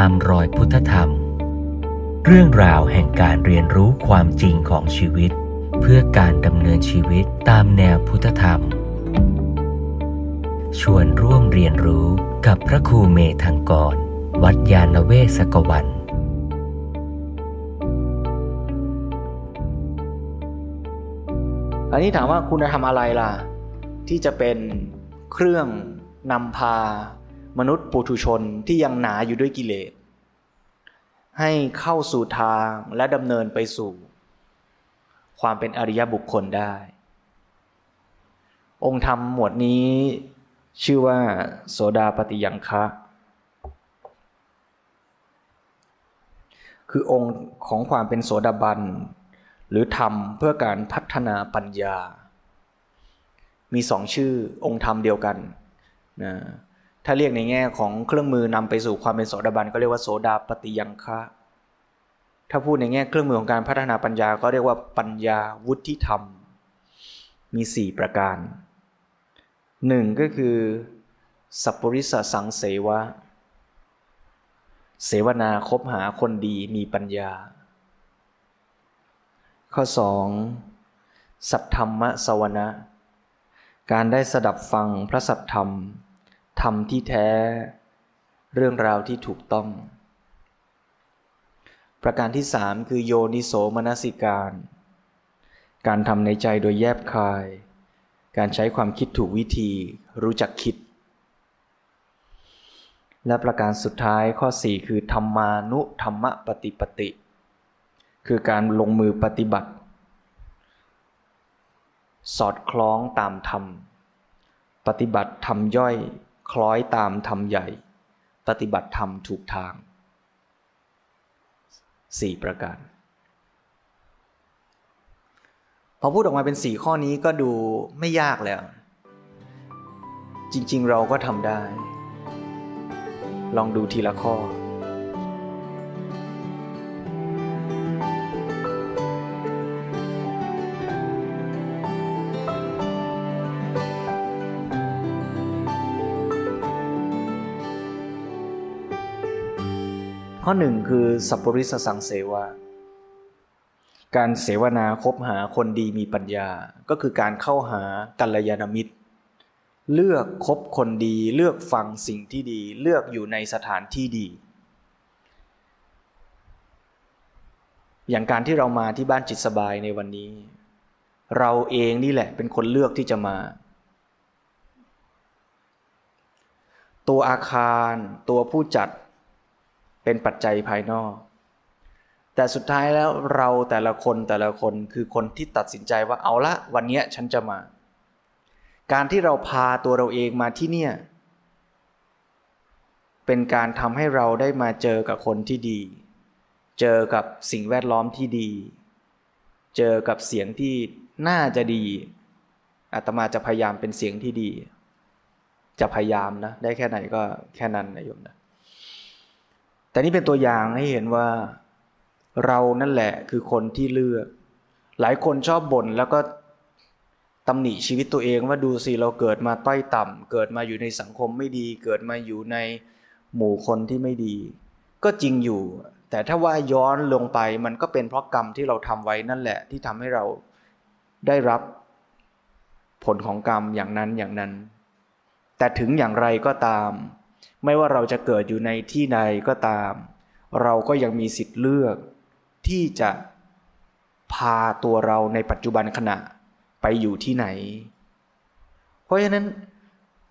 ตามรอยพุทธธรรม เรื่องราวแห่งการเรียนรู้ความจริงของชีวิต เพื่อการดำเนินชีวิตตามแนวพุทธธรรม ชวนร่วมเรียนรู้กับพระครูเมธังกร วัดยาณเวศกวันอันนี้ถามว่าคุณธรรมอะไรล่ะ ที่จะเป็นเครื่องนำพา มนุษย์ปุถุชนที่ยังหนาอยู่ด้วยกิเลส ให้เข้าสู่ทางและดำเนินไปสู่ ความเป็นอริยบุคคลได้ องค์ธรรมหมวดนี้ชื่อว่า โสดาปฏิยังคะ คือองค์ของความเป็นโสดาบัน หรือธรรมเพื่อการพัฒนาปัญญา มีสองชื่อองค์ธรรมเดียวกันนะ ถ้าเรียกในแง่ของเครื่องมือนำไปสู่ความเป็นโสดาบันก็เรียกว่าโสดาปฏิยังคะถ้าพูดในแง่เครื่องมือของการพัฒนาปัญญาก็เรียกว่าปัญญาวุฒิธรรม มีสี่ประการหนึ่งก็คือ สัพปริสสังเสวะ เสวนาคบหาคนดีมีปัญญา ข้อสองสัทธรรมสวนะ การได้สดับฟังพระสัทธรรม ธรรมที่แท้ เรื่องราวที่ถูกต้อง ประการที่สามคือโยนิโสมนสิการ การทำในใจโดยแยบคาย การใช้ความคิดถูกวิธี รู้จักคิด และประการสุดท้ายข้อ 4 คือธรรมานุธรรมปฏิปติ คือการลงมือปฏิบัติ สอดคล้องตามธรรมปฏิบัติธรรมย่อย คล้อยตามธรรมใหญ่ ปฏิบัติธรรมถูกทาง 4 ประการ พอพูดออกมาเป็น 4 ข้อนี้ก็ดูไม่ยากแล้ว จริงๆเราก็ทำได้ ลองดูทีละข้อ ข้อหนึ่งคือสัพปริสสังเสวะการเสวนาคบหาคนดีมีปัญญา ก็คือการเข้าหากัลยาณมิตร เลือกคบคนดี เลือกฟังสิ่งที่ดี เลือกอยู่ในสถานที่ดี อย่างการที่เรามาที่บ้านจิตสบายในวันนี้ เราเองนี่แหละเป็นคนเลือกที่จะมา ตัวอาคาร ตัวผู้จัด เป็นปัจจัยภายนอก แต่สุดท้ายแล้วเราแต่ละคนแต่ละคนคือคนที่ตัดสินใจว่าเอาละวันนี้ฉันจะมา การที่เราพาตัวเราเองมาที่เนี่ย เป็นการทำให้เราได้มาเจอกับคนที่ดี เจอกับสิ่งแวดล้อมที่ดี เจอกับเสียงที่น่าจะดีอาตมาจะพยายามเป็นเสียงที่ดี จะพยายามนะ ได้แค่ไหนก็แค่นั้นนะโยมนะ แต่นี่เป็นตัวอย่างให้เห็นว่าเรานั่นแหละคือคนที่เลือก หลายคนชอบบ่นแล้วก็ตำหนิชีวิตตัวเองว่าดูสิเราเกิดมาต้อยต่ำเกิดมาอยู่ในสังคมไม่ดี เกิดมาอยู่ในหมู่คนที่ไม่ดี ก็จริงอยู่ แต่ถ้าว่าย้อนลงไปมันก็เป็นเพราะกรรมที่เราทำไว้นั่นแหละ ที่ทำให้เราได้รับผลของกรรมอย่างนั้นอย่างนั้น แต่ถึงอย่างไรก็ตาม ไม่ว่าเราจะเกิดอยู่ในที่ใดก็ตาม เราก็ยังมีสิทธิ์เลือก ที่จะพาตัวเราในปัจจุบันขณะไปอยู่ที่ไหน เพราะฉะนั้น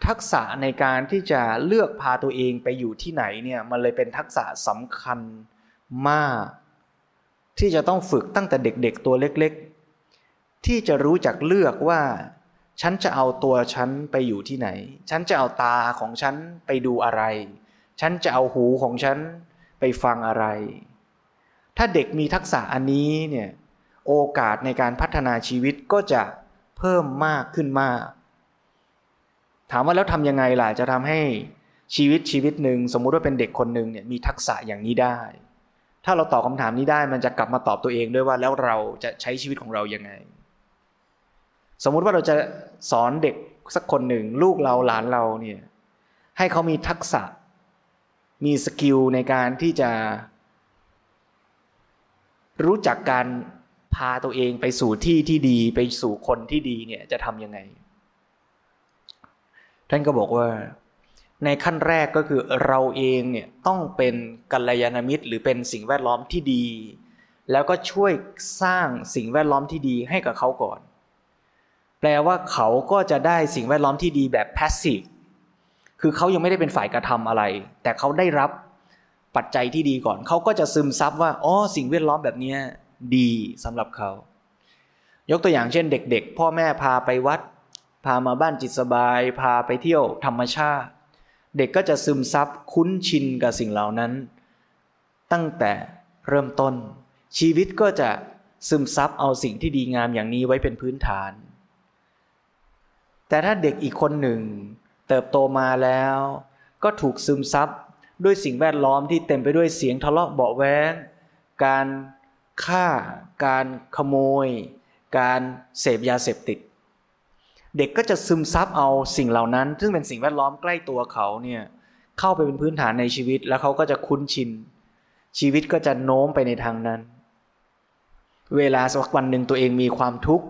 ทักษะในการที่จะเลือกพาตัวเองไปอยู่ที่ไหนเนี่ยมันเลยเป็นทักษะสำคัญมาก ที่จะต้องฝึกตั้งแต่เด็กๆตัวเล็ก ๆ ที่จะรู้จักเลือกว่า ฉันจะเอาตัวฉันไปอยู่ที่ไหน ฉันจะเอาตาของฉันไปดูอะไร ฉันจะเอาหูของฉันไปฟังอะไร ถ้าเด็กมีทักษะอันนี้เนี่ย โอกาสในการพัฒนาชีวิตก็จะเพิ่มมากขึ้นมาก ถามว่าแล้วทำยังไงล่ะ จะทำให้ชีวิตชีวิตหนึ่งสมมุติว่าเป็นเด็กคนหนึ่งเนี่ยมีทักษะอย่างนี้ได้ ถ้าเราตอบคำถามนี้ได้มันจะกลับมาตอบตัวเองด้วยว่าแล้วเราจะใช้ชีวิตของเรายังไง สมมุติว่าเราจะสอนเด็กสักคนหนึ่ง ลูกเราหลานเราเนี่ยให้เขามีทักษะ มีสกิลในการที่จะ รู้จักการพาตัวเองไปสู่ที่ที่ดีไปสู่คนที่ดีเนี่ยจะทำยังไง ท่านก็บอกว่าในขั้นแรกก็คือเราเองเนี่ยต้องเป็นกัลยาณมิตร หรือเป็นสิ่งแวดล้อมที่ดี แล้วก็ช่วยสร้างสิ่งแวดล้อมที่ดีให้กับเขาก่อน แปลว่าเขาก็จะได้สิ่งแวดล้อมที่ดีแบบแพสซีฟคือเขายังไม่ได้เป็นฝ่ายกระทำอะไร แต่เขาได้รับปัจจัยที่ดีก่อน เขาก็จะซึมซับว่าอ๋อสิ่งแวดล้อมแบบนี้ดีสำหรับเขา ยกตัวอย่างเช่น เด็ก ๆ พ่อแม่พาไปวัด พามาบ้านจิตสบาย พาไปเที่ยวธรรมชาติ เด็กก็จะซึมซับคุ้นชินกับสิ่งเหล่านั้น ตั้งแต่เริ่มต้น ชีวิตก็จะซึมซับเอาสิ่งที่ดีงามอย่างนี้ไว้เป็นพื้นฐาน แต่ถ้าเด็กอีกคนหนึ่ง เติบโตมาแล้ว ก็ถูกซึมซับด้วยสิ่งแวดล้อมที่เต็มไปด้วยเสียงทะเลาะเบาแวงการฆ่า การขโมย การเสพยาเสพติด เด็กก็จะซึมซับเอาสิ่งเหล่านั้น ซึ่งเป็นสิ่งแวดล้อมใกล้ตัวเขาเนี่ยเข้าไปเป็นพื้นฐานในชีวิต แล้วเขาก็จะคุ้นชิน ชีวิตก็จะโน้มไปในทางนั้น เวลาสักวันหนึ่งตัวเองมีความทุกข์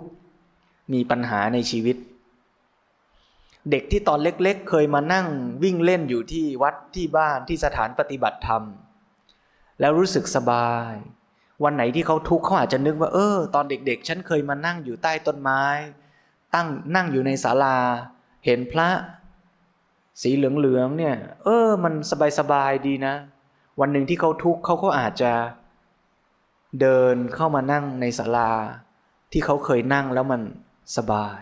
มีปัญหาในชีวิต เด็กที่ตอนเล็กๆ เคยมานั่งวิ่งเล่นอยู่ที่วัดที่บ้านที่สถานปฏิบัติธรรม แล้วรู้สึกสบาย วันไหนที่เขาทุกข์เขาอาจจะนึกว่าเออ ตอนเด็กๆ ฉันเคยมานั่งอยู่ใต้ต้นไม้ ตั้งนั่งอยู่ในศาลา เห็นพระ สีเหลืองๆเนี่ยเออ มันสบายๆดีนะ วันหนึ่งที่เขาทุกข์เขาก็อาจจะ เดินเข้ามานั่งในศาลา ที่เขาเคยนั่งแล้วมันสบาย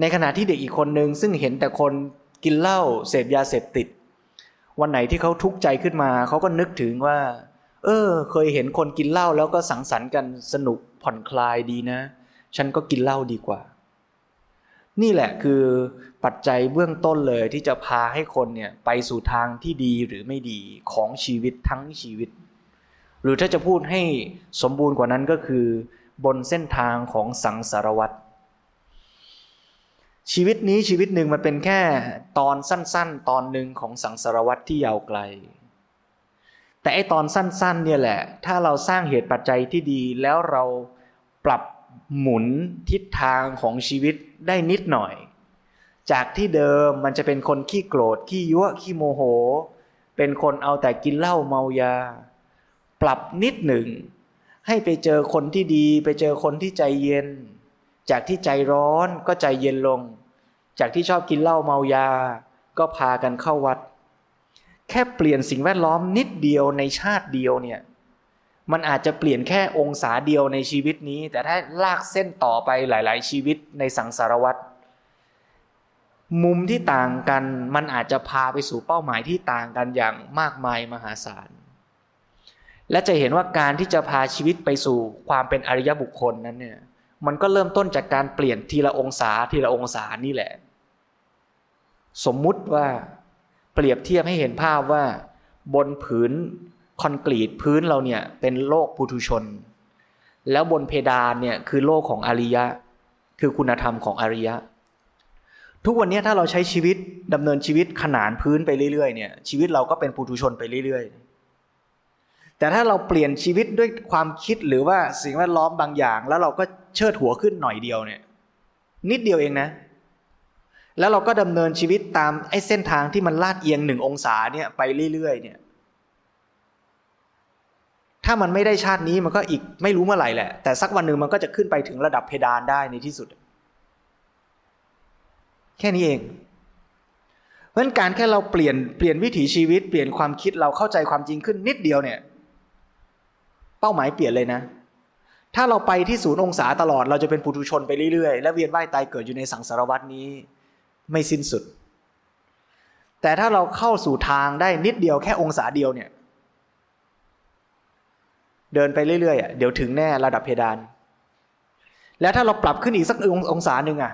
ในขณะที่เด็กอีกคนหนึ่งซึ่งเห็นแต่คนกินเหล้าเสพยาเสพติด วันไหนที่เขาทุกข์ใจขึ้นมาเขาก็นึกถึงว่า เออ เคยเห็นคนกินเหล้าแล้วก็สังสรรค์กันสนุกผ่อนคลายดีนะ ฉันก็กินเหล้าดีกว่า นี่แหละคือปัจจัยเบื้องต้นเลยที่จะพาให้คนเนี่ยไปสู่ทางที่ดีหรือไม่ดีของชีวิตทั้งชีวิต หรือถ้าจะพูดให้สมบูรณ์กว่านั้นก็คือ บนเส้นทางของสังสารวัตร ชีวิตนี้ชีวิตหนึ่งมันเป็นแค่ตอนสั้น ๆ ตอนหนึ่งของสังสารวัตรที่ยาวไกล แต่ไอตอนสั้น ๆ เนี่ยแหละ ถ้าเราสร้างเหตุปัจจัยที่ดีแล้วเราปรับหมุนทิศทางของชีวิตได้นิดหน่อย จากที่เดิมมันจะเป็นคนขี้โกรธขี้ยั่วขี้โมโห เป็นคนเอาแต่กินเหล้าเมายา ปรับนิดหนึ่ง ให้ไปเจอคนที่ดี ไปเจอคนที่ใจเย็น จากที่ใจร้อนก็ใจเย็นลง จากที่ชอบกินเหล้าเมายา ก็พากันเข้าวัด แค่เปลี่ยนสิ่งแวดล้อมนิดเดียวในชาติเดียวเนี่ยมันอาจจะเปลี่ยนแค่องศาเดียวในชีวิตนี้ แต่ถ้าลากเส้นต่อไปหลาย ๆ ชีวิตในสังสารวัตรมุมที่ต่างกันมันอาจจะพาไปสู่เป้าหมายที่ต่างกันอย่างมากมายมหาศาล และจะเห็นว่าการที่จะพาชีวิตไปสู่ความเป็นอริยบุคคลนั้นเนี่ย มันก็เริ่มต้นจากการเปลี่ยนทีละองศาทีละองศานี่แหละ สมมุติว่าเปรียบเทียบให้เห็นภาพว่า บนผืนคอนกรีตพื้นเราเนี่ยเป็นโลกปุถุชน แล้วบนเพดานเนี่ยคือโลกของอริยะ คือคุณธรรมของอริยะ ทุกวันนี้ถ้าเราใช้ชีวิตดำเนินชีวิตขนานพื้นไปเรื่อยๆเนี่ยชีวิตเราก็เป็นปุถุชนไปเรื่อย ๆแต่ถ้าเราเปลี่ยนชีวิตด้วยความคิดหรือว่าสิ่งแวดล้อมบางอย่าง แล้วเราก็ เชิดหัวขึ้นหน่อยเดียวเนี่ย นิดเดียวเองนะ แล้วเราก็ดำเนินชีวิตตามไอ้เส้นทางที่มันลาดเอียงหนึ่งองศาเนี่ยไปเรื่อยๆเนี่ย ถ้ามันไม่ได้ชาตินี้มันก็อีกไม่รู้เมื่อไหร่แหละ แต่สักวันหนึ่งมันก็จะขึ้นไปถึงระดับเพดานได้ในที่สุด แค่นี้เองเพราะฉะนั้นการแค่เราเปลี่ยนเปลี่ยนวิถีชีวิต เปลี่ยนความคิดเราเข้าใจความจริงขึ้นนิดเดียวเนี่ย เป้าหมายเปลี่ยนเลยนะ ถ้าเราไปที่ศูนย์องศาตลอด เราจะเป็นปุถุชนไปเรื่อยๆ และเวียนว่ายตายเกิดอยู่ในสังสารวัตนี้ไม่สิ้นสุด แต่ถ้าเราเข้าสู่ทางได้นิดเดียวแค่องศาเดียวเนี่ย เดินไปเรื่อยๆเดี๋ยวถึงแน่ระดับเพดาน แล้วถ้าเราปรับขึ้นอีกสักององศาหนึ่งอะ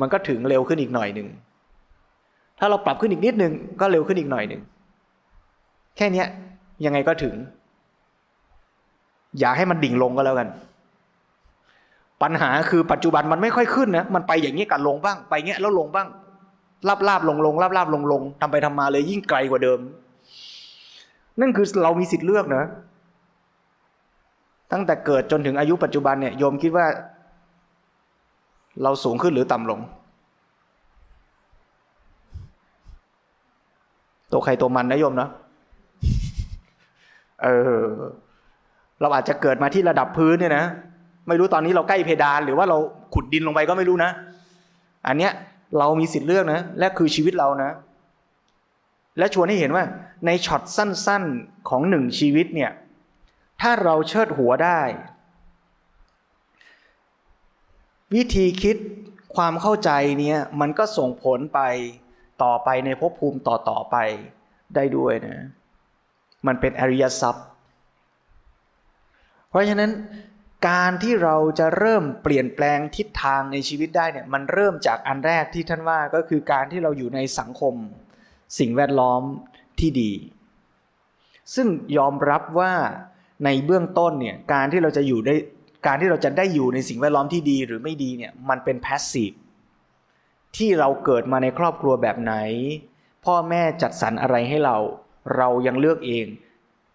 มันก็ถึงเร็วขึ้นอีกหน่อยหนึ่งถ้าเราปรับขึ้นอีกนิดหนึ่งก็เร็วขึ้นอีกหน่อยหนึ่งแค่นี้ยังไงก็ถึง อย่าให้มันดิ่งลงก็แล้วกัน ปัญหาคือปัจจุบันมันไม่ค่อยขึ้นนะมันไปอย่างนี้กันลงบ้าง ไปเงี้ยแล้วลงบ้างลาบลาบลงลงลาบลาบลงลงทำไปทำมาเลยยิ่งไกลกว่าเดิม นั่นคือเรามีสิทธิ์เลือกนะ ตั้งแต่เกิดจนถึงอายุปัจจุบันเนี่ยโยมคิดว่า เราสูงขึ้นหรือต่ำลง ตัวใครตัวมันนะโยมเนาะเออ เราอาจจะเกิดมาที่ระดับพื้นเนี่ยนะ ไม่รู้ตอนนี้เราใกล้เพดาน หรือว่าเราขุดดินลงไปก็ไม่รู้นะ อันเนี้ยเรามีสิทธิ์เลือกนะ และคือชีวิตเรานะ และชวนให้เห็นว่าในช็อตสั้นๆของหนึ่งชีวิตเนี่ย ถ้าเราเชิดหัวได้ วิธีคิดความเข้าใจเนี่ยมันก็ส่งผลไปต่อไปในภพภูมิต่อๆไปได้ด้วยนะ มันเป็นอริยทรัพย์ เพราะฉะนั้นการที่เราจะเริ่มเปลี่ยนแปลงทิศทางในชีวิตได้เนี่ยมันเริ่มจากอันแรกที่ท่านว่าก็คือการที่เราอยู่ในสังคม สิ่งแวดล้อมที่ดี ซึ่งยอมรับว่าในเบื้องต้นเนี่ยการที่เราจะอยู่ได้การที่เราจะได้อยู่ในสิ่งแวดล้อมที่ดีหรือไม่ดีเนี่ยมันเป็นแพสซีฟที่เราเกิดมาในครอบครัวแบบไหน พ่อแม่จัดสรรอะไรให้เรา เรายังเลือกเอง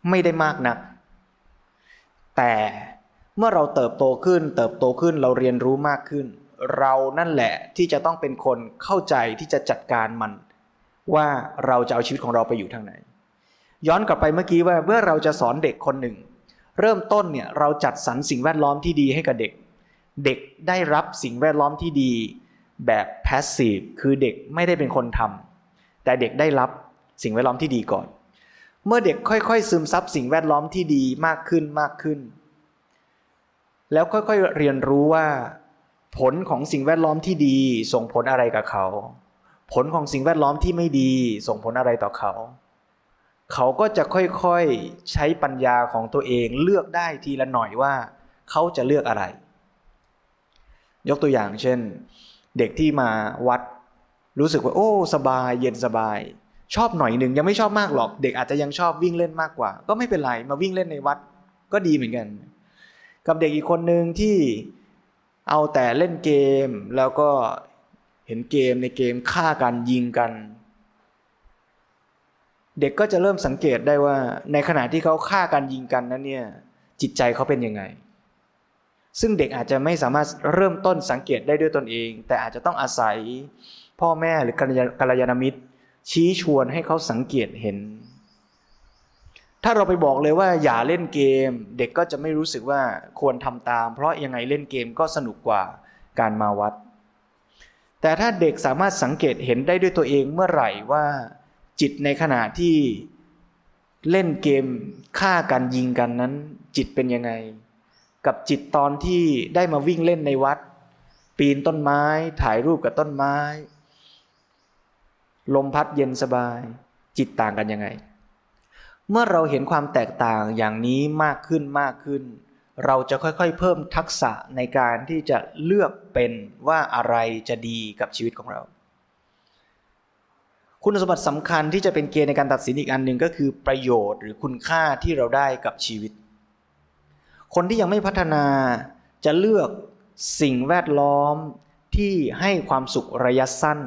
ไม่ได้มากนัก แต่เมื่อเราเติบโตขึ้น เติบโตขึ้นเราเรียนรู้มากขึ้น เรานั่นแหละที่จะต้องเป็นคนเข้าใจที่จะจัดการมัน ว่าเราจะเอาชีวิตของเราไปอยู่ทางไหน ย้อนกลับไปเมื่อกี้ว่าเมื่อเราจะสอนเด็กคนหนึ่ง เริ่มต้นเนี่ยเราจัดสรรสิ่งแวดล้อมที่ดีให้กับเด็ก เด็กได้รับสิ่งแวดล้อมที่ดี แบบแพสซีฟคือเด็กไม่ได้เป็นคนทำแต่เด็กได้รับสิ่งแวดล้อมที่ดีก่อน เมื่อเด็กค่อย ๆ ซึมซับสิ่งแวดล้อมที่ดีมากขึ้นมากขึ้น แล้วค่อยๆเรียนรู้ว่า ผลของสิ่งแวดล้อมที่ดีส่งผลอะไรกับเขา ผลของสิ่งแวดล้อมที่ไม่ดีส่งผลอะไรต่อเขา เขาก็จะค่อยๆใช้ปัญญาของตัวเองเลือกได้ทีละหน่อยว่า เขาจะเลือกอะไร ยกตัวอย่างเช่น เด็กที่มาวัดรู้สึกว่า โอ้ สบายเย็นสบาย ชอบหน่อยหนึ่งยังไม่ชอบมากหรอก เด็กอาจจะยังชอบวิ่งเล่นมากกว่า ก็ไม่เป็นไรมาวิ่งเล่นในวัดก็ดีเหมือนกัน กับเด็กอีกคนหนึ่งที่เอาแต่เล่นเกมแล้วก็เห็นเกมในเกมฆ่ากันยิงกัน เด็กก็จะเริ่มสังเกตได้ว่า ในขณะที่เขาฆ่ากันยิงกันนั้นเนี่ยจิตใจเขาเป็นยังไง ซึ่งเด็กอาจจะไม่สามารถเริ่มต้นสังเกตได้ด้วยตนเอง แต่อาจจะต้องอาศัยพ่อแม่หรือกัลยาณมิตร ชี้ชวนให้เขาสังเกตเห็น ถ้าเราไปบอกเลยว่าอย่าเล่นเกม เด็กก็จะไม่รู้สึกว่าควรทำตาม เพราะยังไงเล่นเกมก็สนุกกว่าการมาวัด แต่ถ้าเด็กสามารถสังเกตเห็นได้ด้วยตัวเองเมื่อไหร่ว่า จิตในขณะที่เล่นเกมฆ่ากันยิงกันนั้น จิตเป็นยังไง กับจิตตอนที่ได้มาวิ่งเล่นในวัด ปีนต้นไม้ ถ่ายรูปกับต้นไม้ ลมพัดเย็นสบาย จิตต่างกันยังไง เมื่อเราเห็นความแตกต่างอย่างนี้มากขึ้นมากขึ้น เราจะค่อยๆ เพิ่มทักษะในการที่จะเลือกเป็นว่าอะไรจะดีกับชีวิตของเรา คุณสมบัติสำคัญที่จะเป็นเกณฑ์ในการตัดสินอีกอันหนึ่งก็คือประโยชน์หรือคุณค่าที่เราได้กับชีวิต คนที่ยังไม่พัฒนาจะเลือกสิ่งแวดล้อมที่ให้ความสุขระยะสั้น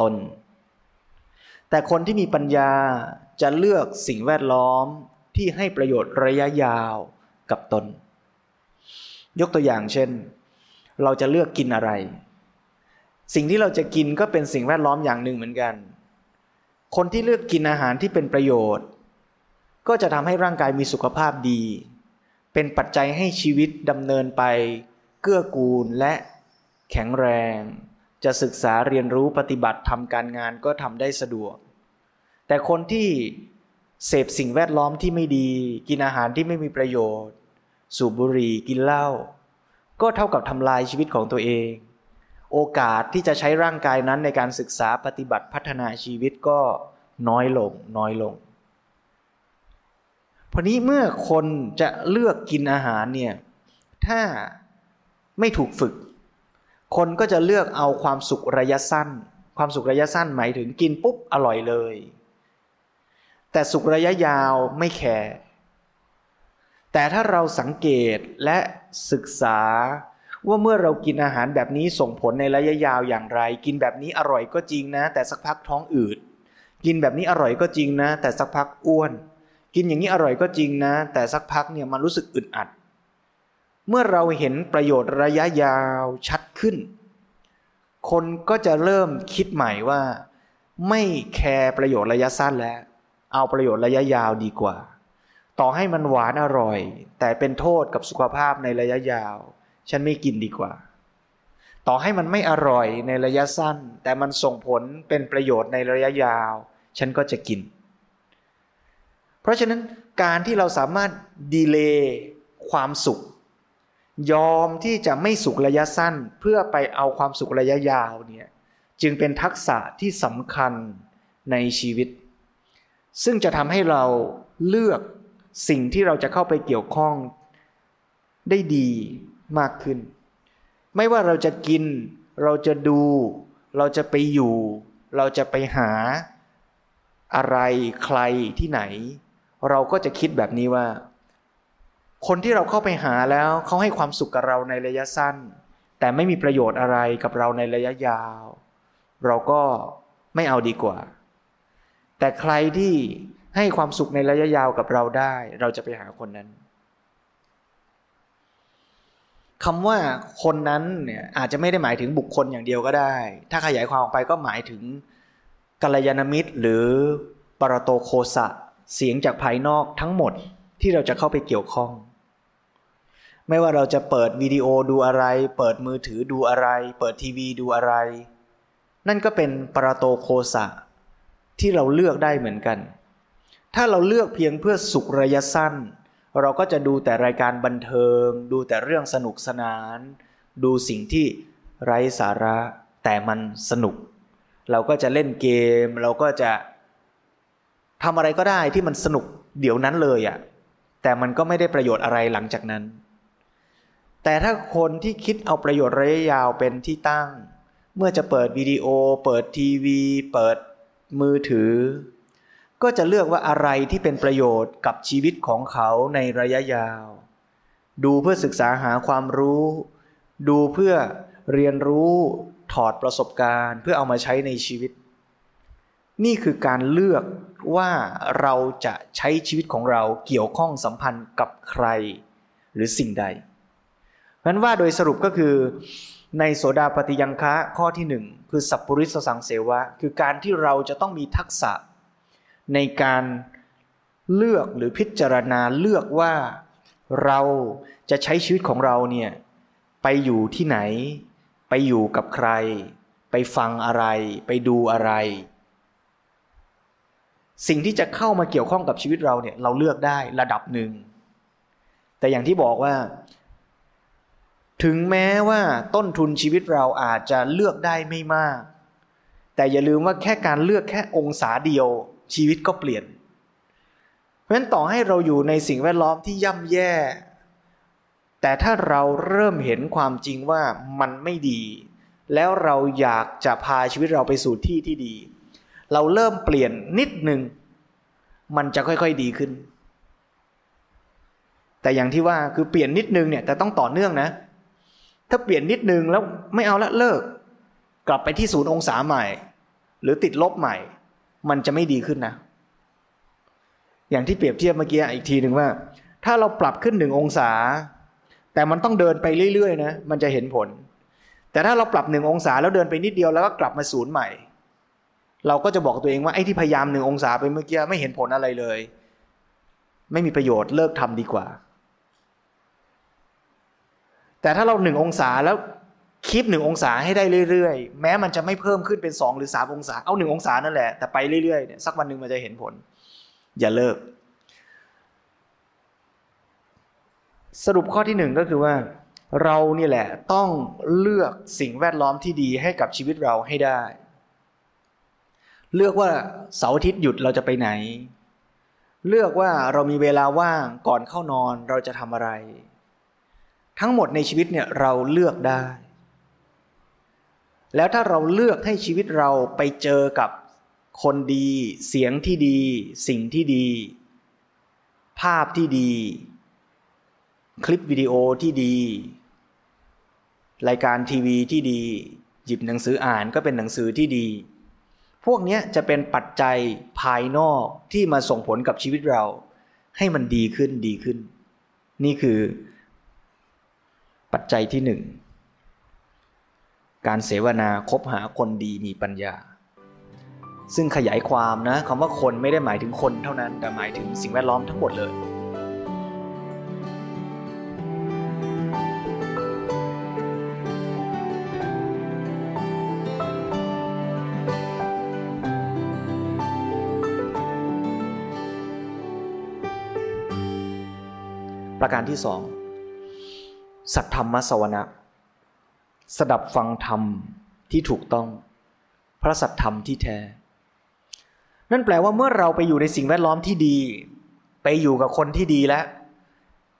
ตน แต่คนที่มีปัญญาจะเลือกสิ่งแวดล้อมที่ให้ประโยชน์ระยะยาวกับตน ยกตัวอย่างเช่น เราจะเลือกกินอะไร สิ่งที่เราจะกินก็เป็นสิ่งแวดล้อมอย่างหนึ่งเหมือนกัน คนที่เลือกกินอาหารที่เป็นประโยชน์ ก็จะทำให้ร่างกายมีสุขภาพดี เป็นปัจจัยให้ชีวิตดำเนินไป เกื้อกูลและแข็งแรง จะศึกษาเรียนรู้ปฏิบัติทำการงานก็ทำได้สะดวก แต่คนที่เสพสิ่งแวดล้อมที่ไม่ดี กินอาหารที่ไม่มีประโยชน์ สูบบุหรี่กินเหล้าก็เท่ากับทำลายชีวิตของตัวเอง โอกาสที่จะใช้ร่างกายนั้นในการศึกษาปฏิบัติพัฒนาชีวิตก็น้อยลงน้อยลงพอนี้เมื่อคนจะเลือกกินอาหารเนี่ยถ้าไม่ถูกฝึก คนก็จะเลือกเอาความสุขระยะสั้น ความสุขระยะสั้นหมายถึงกินปุ๊บอร่อยเลย แต่สุขระยะยาวไม่แคร์แต่ถ้าเราสังเกตและศึกษาว่าเมื่อเรากินอาหารแบบนี้ส่งผลในระยะยาวอย่างไร กินแบบนี้อร่อยก็จริงนะ แต่สักพักท้องอืด กินแบบนี้อร่อยก็จริงนะ แต่สักพักอ้วน กินอย่างนี้อร่อยก็จริงนะ แต่สักพักเนี่ยมันรู้สึกอึดอัด เมื่อเราเห็นประโยชน์ระยะยาวชัดขึ้น คนก็จะเริ่มคิดใหม่ว่า ไม่แคร์ประโยชน์ระยะสั้นแล้ว เอาประโยชน์ระยะยาวดีกว่า ต่อให้มันหวานอร่อย แต่เป็นโทษกับสุขภาพในระยะยาว ฉันไม่กินดีกว่า ต่อให้มันไม่อร่อยในระยะสั้น แต่มันส่งผลเป็นประโยชน์ในระยะยาว ฉันก็จะกิน เพราะฉะนั้นการที่เราสามารถดีเลย์ความสุข ยอมที่จะไม่สุขระยะสั้นเพื่อไปเอาความสุขระยะยาวเนี่ยจึงเป็นทักษะที่สำคัญในชีวิต ซึ่งจะทำให้เราเลือกสิ่งที่เราจะเข้าไปเกี่ยวข้องได้ดีมากขึ้น ไม่ว่าเราจะกิน เราจะดู เราจะไปอยู่ เราจะไปหาอะไรใครที่ไหน เราก็จะคิดแบบนี้ว่า คนที่เราเข้าไปหาแล้วเขาให้ความสุขกับเราในระยะสั้น แต่ไม่มีประโยชน์อะไรกับเราในระยะยาว เราก็ไม่เอาดีกว่า แต่ใครที่ให้ความสุขในระยะยาวกับเราได้ เราจะไปหาคนนั้นคำว่าคนนั้นเนี่ยอาจจะไม่ได้หมายถึงบุคคลอย่างเดียวก็ได้ ถ้าขยายความออกไปก็หมายถึงกัลยาณมิตร หรือปรโตโคสะเสียงจากภายนอกทั้งหมดที่เราจะเข้าไปเกี่ยวข้อง ไม่ว่าเราจะเปิดวิดีโอดูอะไร เปิดมือถือดูอะไร เปิดทีวีดูอะไร นั่นก็เป็นปรโตโคสะที่เราเลือกได้เหมือนกัน ถ้าเราเลือกเพียงเพื่อสุขระยะสั้น เราก็จะดูแต่รายการบันเทิง ดูแต่เรื่องสนุกสนาน ดูสิ่งที่ไร้สาระแต่มันสนุก เราก็จะเล่นเกม เราก็จะทำอะไรก็ได้ที่มันสนุกเดี๋ยวนั้นเลยอะ่ะแต่มันก็ไม่ได้ประโยชน์อะไรหลังจากนั้น แต่ถ้าคนที่คิดเอาประโยชน์ระยะยาวเป็นที่ตั้ง เมื่อจะเปิดวิดีโอ เปิดทีวี เปิดมือถือ ก็จะเลือกว่าอะไรที่เป็นประโยชน์กับชีวิตของเขาในระยะยาว ดูเพื่อศึกษาหาความรู้ ดูเพื่อเรียนรู้ถอดประสบการณ์ เพื่อเอามาใช้ในชีวิต นี่คือการเลือกว่าเราจะใช้ชีวิตของเราเกี่ยวข้องสัมพันธ์กับใคร หรือสิ่งใด เพราะนั้นว่าโดยสรุปก็คือในโสดาปฏิยังคะข้อที่หนึ่งคือสัพปริสสังเสวะ คือการที่เราจะต้องมีทักษะในการเลือกหรือพิจารณาเลือกว่าเราจะใช้ชีวิตของเราเนี่ยไปอยู่ที่ไหน ไปอยู่กับใคร ไปฟังอะไร ไปดูอะไร สิ่งที่จะเข้ามาเกี่ยวข้องกับชีวิตเราเนี่ยเราเลือกได้ระดับหนึ่งแต่อย่างที่บอกว่า ถึงแม้ว่าต้นทุนชีวิตเราอาจจะเลือกได้ไม่มาก แต่อย่าลืมว่าแค่การเลือกแค่องศาเดียว ชีวิตก็เปลี่ยน เพราะฉะนั้นต่อให้เราอยู่ในสิ่งแวดล้อมที่ย่ำแย่ แต่ถ้าเราเริ่มเห็นความจริงว่ามันไม่ดี แล้วเราอยากจะพาชีวิตเราไปสู่ที่ที่ดี เราเริ่มเปลี่ยนนิดหนึ่งมันจะค่อยๆดีขึ้น แต่อย่างที่ว่าคือเปลี่ยนนิดนึงเนี่ยแต่ต้องต่อเนื่องนะ ถ้าเปลี่ยนนิดนึงแล้วไม่เอาละเลิก กลับไปที่ศูนย์องศาใหม่ หรือติดลบใหม่ มันจะไม่ดีขึ้นนะ อย่างที่เปรียบเทียบเมื่อกี้อีกทีหนึ่งว่า ถ้าเราปรับขึ้นหนึ่งองศา แต่มันต้องเดินไปเรื่อยๆนะมันจะเห็นผล แต่ถ้าเราปรับหนึ่งองศาแล้วเดินไปนิดเดียวแล้วก็กลับมาศูนย์ใหม่ เราก็จะบอกตัวเองว่าไอ้ที่พยายามหนึ่งองศาไปเมื่อกี้ไม่เห็นผลอะไรเลย ไม่มีประโยชน์เลิกทำดีกว่า แต่ถ้าเราหนึ่งองศาแล้วคีบหนึ่งองศาให้ได้เรื่อยๆ แม้มันจะไม่เพิ่มขึ้นเป็นสองหรือสามองศา เอาหนึ่งองศานั่นแหละ แต่ไปเรื่อยๆเนี่ยสักวันหนึ่งมันจะเห็นผล อย่าเลิก สรุปข้อที่หนึ่งก็คือว่า เรานี่แหละต้องเลือกสิ่งแวดล้อมที่ดีให้กับชีวิตเราให้ได้ เลือกว่าเสาร์อาทิตย์หยุดเราจะไปไหน เลือกว่าเรามีเวลาว่างก่อนเข้านอนเราจะทำอะไร ทั้งหมดในชีวิตเนี่ยเราเลือกได้ แล้วถ้าเราเลือกให้ชีวิตเราไปเจอกับคนดี เสียงที่ดี สิ่งที่ดี ภาพที่ดี คลิปวิดีโอที่ดี รายการทีวีที่ดี หยิบหนังสืออ่านก็เป็นหนังสือที่ดี พวกนี้จะเป็นปัจจัยภายนอกที่มาส่งผลกับชีวิตเรา ให้มันดีขึ้นดีขึ้น นี่คือ ปัจจัยที่หนึ่งการเสวนาคบหาคนดีมีปัญญา ซึ่งขยายความนะคำว่าคนไม่ได้หมายถึงคนเท่านั้น แต่หมายถึงสิ่งแวดล้อมทั้งหมดเลยประการที่สอง สัทธรรมสวนะสดับฟังธรรมที่ถูกต้อง พระสัทธรรมที่แท้ นั่นแปลว่าเมื่อเราไปอยู่ในสิ่งแวดล้อมที่ดี ไปอยู่กับคนที่ดีแล้ว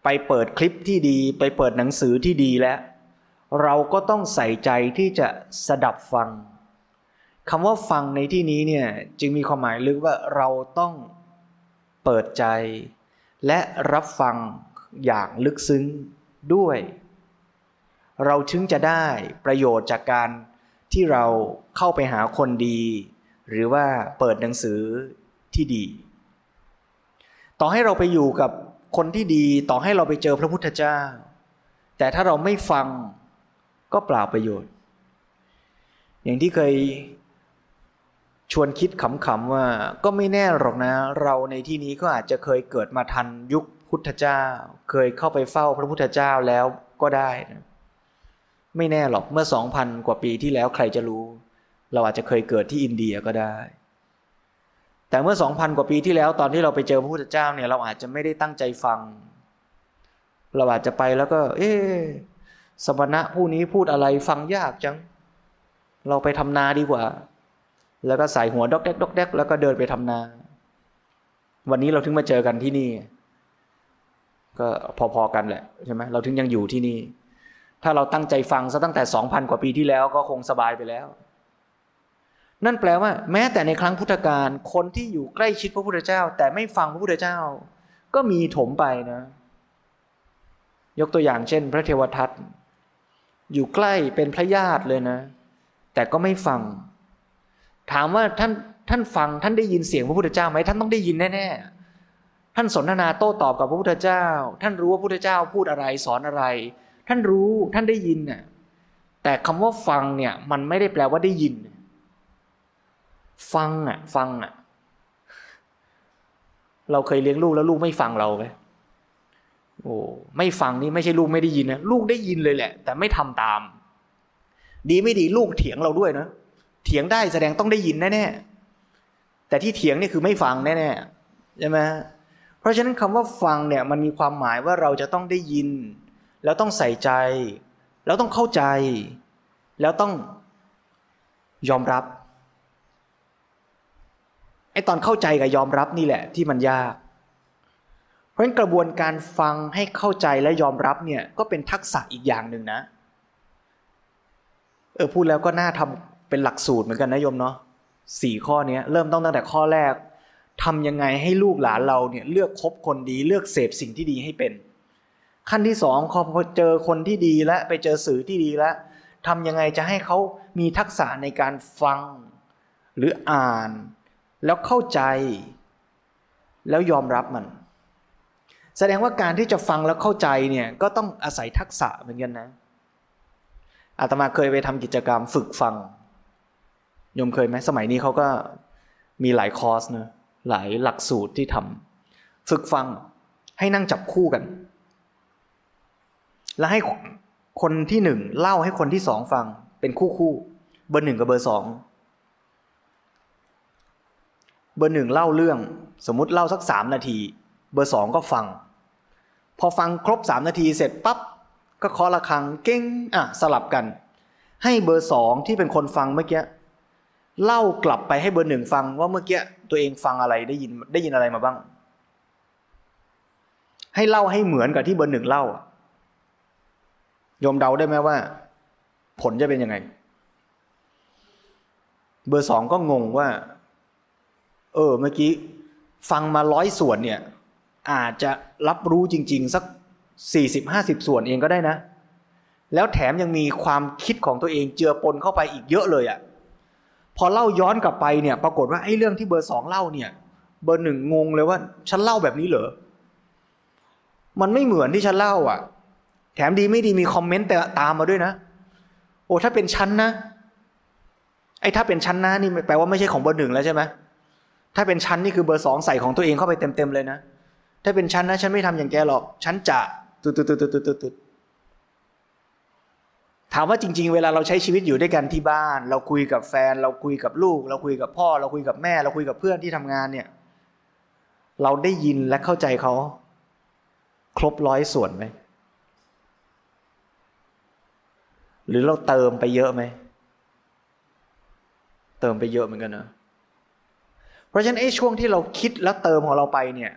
ไปเปิดคลิปที่ดี ไปเปิดหนังสือที่ดีแล้ว เราก็ต้องใส่ใจที่จะสดับฟังคำว่าฟังในที่นี้เนี่ยจึงมีความหมายลึกว่าเราต้องเปิดใจ และรับฟังอย่างลึกซึ้ง ด้วย เราถึงจะได้ประโยชน์จากการที่เราเข้าไปหาคนดี หรือว่าเปิดหนังสือที่ดี ต่อให้เราไปอยู่กับคนที่ดีต่อให้เราไปเจอพระพุทธเจ้า แต่ถ้าเราไม่ฟังก็เปล่าประโยชน์ อย่างที่เคยชวนคิดขำๆว่าก็ไม่แน่หรอกนะ เราในที่นี้ก็อาจจะเคยเกิดมาทันยุค พุทธเจ้า เคยเข้าไปเฝ้าพระพุทธเจ้าแล้วก็ได้นะไม่แน่หรอกเมื่อสองพันกว่าปีที่แล้วใครจะรู้ เราอาจจะเคยเกิดที่อินเดียก็ได้ แต่เมื่อสองพันกว่าปีที่แล้วตอนที่เราไปเจอพระพุทธเจ้าเนี่ยเราอาจจะไม่ได้ตั้งใจฟัง เราอาจจะไปแล้วก็ เอ๊สมณะผู้นี้พูดอะไรฟังยากจัง เราไปทำนาดีกว่า แล้วก็ใส่หัวดอกแดกดอกแดกแล้วก็เดินไปทำนา วันนี้เราถึงมาเจอกันที่นี่ ก็พอๆกันแหละใช่ไหมเราถึงยังอยู่ที่นี่ ถ้าเราตั้งใจฟังซะตั้งแต่สองพันกว่าปีที่แล้วก็คงสบายไปแล้ว นั่นแปลว่า แม้แต่ในครั้งพุทธกาลคนที่อยู่ใกล้ชิดพระพุทธเจ้า แต่ไม่ฟังพระพุทธเจ้า ก็มีถมไปนะ ยกตัวอย่างเช่น พระเทวทัตอยู่ใกล้เป็นพระญาติเลยนะ แต่ก็ไม่ฟัง ถามว่าท่านท่านฟังท่านได้ยินเสียงพระพุทธเจ้าไหมท่านต้องได้ยินแน่ๆ ท่านสนทนาโต้ตอบกับพระพุทธเจ้า ท่านรู้ว่าพระพุทธเจ้าพูดอะไรสอนอะไร ท่านรู้ท่านได้ยินน่ะแต่คำว่าฟังเนี่ยมันไม่ได้แปลว่าได้ยิน ฟังอะฟังอะ เราเคยเลี้ยงลูกแล้วลูกไม่ฟังเราไหมโอ้ไม่ฟังนี่ไม่ใช่ลูกไม่ได้ยินนะลูกได้ยินเลยแหละ แต่ไม่ทำตาม ดีไม่ดีลูกเถียงเราด้วยนะเถียงได้แสดงต้องได้ยินแน่ๆแต่ที่เถียงนี่คือไม่ฟังแน่ๆใช่ไหม เพราะฉะนั้นคำว่าฟังเนี่ยมันมีความหมายว่าเราจะต้องได้ยิน แล้วต้องใส่ใจ แล้วต้องเข้าใจ แล้วต้องยอมรับไอ้ตอนเข้าใจกับยอมรับนี่แหละที่มันยาก เพราะฉะนั้นกระบวนการฟังให้เข้าใจและยอมรับเนี่ยก็เป็นทักษะอีกอย่างหนึ่งนะ เออพูดแล้วก็น่าทำเป็นหลักสูตรเหมือนกันนะโยมเนาะสี่ข้อนี้เริ่มต้องตั้งแต่ข้อแรก ทำยังไงให้ลูกหลานเราเนี่ยเลือกคบคนดีเลือกเสพสิ่งที่ดีให้เป็น ขั้นที่สองพอเจอคนที่ดีแล้วไปเจอสื่อที่ดีแล้วทำยังไงจะให้เขามีทักษะในการฟังหรืออ่าน แล้วเข้าใจ แล้วยอมรับมัน แสดงว่าการที่จะฟังแล้วเข้าใจเนี่ยก็ต้องอาศัยทักษะเหมือนกันนะอาตมาเคยไปทำกิจกรรมฝึกฟังยมเคยไหมสมัยนี้เขาก็มีหลายคอร์สเนะ หลายหลักสูตรที่ทำฝึกฟังให้นั่งจับคู่กัน แล้วให้คนที่หนึ่งเล่าให้คนที่สองฟังเป็นคู่คู่เบอร์หนึ่งกับเบอร์สองเบอร์หนึ่งเล่าเรื่องสมมุติเล่าสักสามนาที เบอร์สองก็ฟัง พอฟังครบสามนาทีเสร็จปั๊บก็เคาะระฆังเก้งอะสลับกัน ให้เบอร์สองที่เป็นคนฟังเมื่อกี้ เล่ากลับไปให้เบอร์หนึ่งฟังว่าเมื่อกี้ตัวเองฟังอะไรได้ยินได้ยินอะไรมาบ้าง ให้เล่าให้เหมือนกับที่เบอร์หนึ่งเล่ายมเดาได้ไหมว่า ผลจะเป็นยังไง เบอร์สองก็งงว่า เออ เมื่อกี้ฟังมาร้อยส่วนเนี่ย อาจจะรับรู้จริง ๆ สักสี่สิบห้าสิบส่วนเองก็ได้นะ แล้วแถมยังมีความคิดของตัวเองเจือปนเข้าไปอีกเยอะเลยอะ่ะ พอเล่าย้อนกลับไปเนี่ยปรากฏว่าไอ้เรื่องที่เบอร์สองเล่าเนี่ย เบอร์หนึ่งงงเลยว่า ฉันเล่าแบบนี้เหรอ มันไม่เหมือนที่ฉันเล่าอะ แถมดีไม่ดีมีคอมเมนต์แต่ตามมาด้วยนะ โอ้ถ้าเป็นชั้นนะ ไอ้ถ้าเป็นชั้นนะนี่แปลว่าไม่ใช่ของเบอร์หนึ่งแล้วใช่ไหมถ้าเป็นชั้นนี่คือเบอร์สองใส่ของตัวเองเข้าไปเต็มๆเลยนะ ถ้าเป็นชั้นนะ ฉันไม่ทำอย่างแกหรอก ฉันจะตุดตุดตุดตุดตุดตุด ถามว่าจริง ๆ เวลาเราใช้ชีวิตอยู่ด้วยกันที่บ้าน เราคุยกับแฟน เราคุยกับลูก เราคุยกับพ่อ เราคุยกับแม่ เราคุยกับเพื่อนที่ทำงานเนี่ย เราได้ยินและเข้าใจเขา ครบร้อยส่วนไหมหรือเราเติมไปเยอะไหมเติมไปเยอะเหมือนกันนะเพราะฉะนั้นไอ้ช่วงที่เราคิดแล้วเติมของเราไปเนี่ย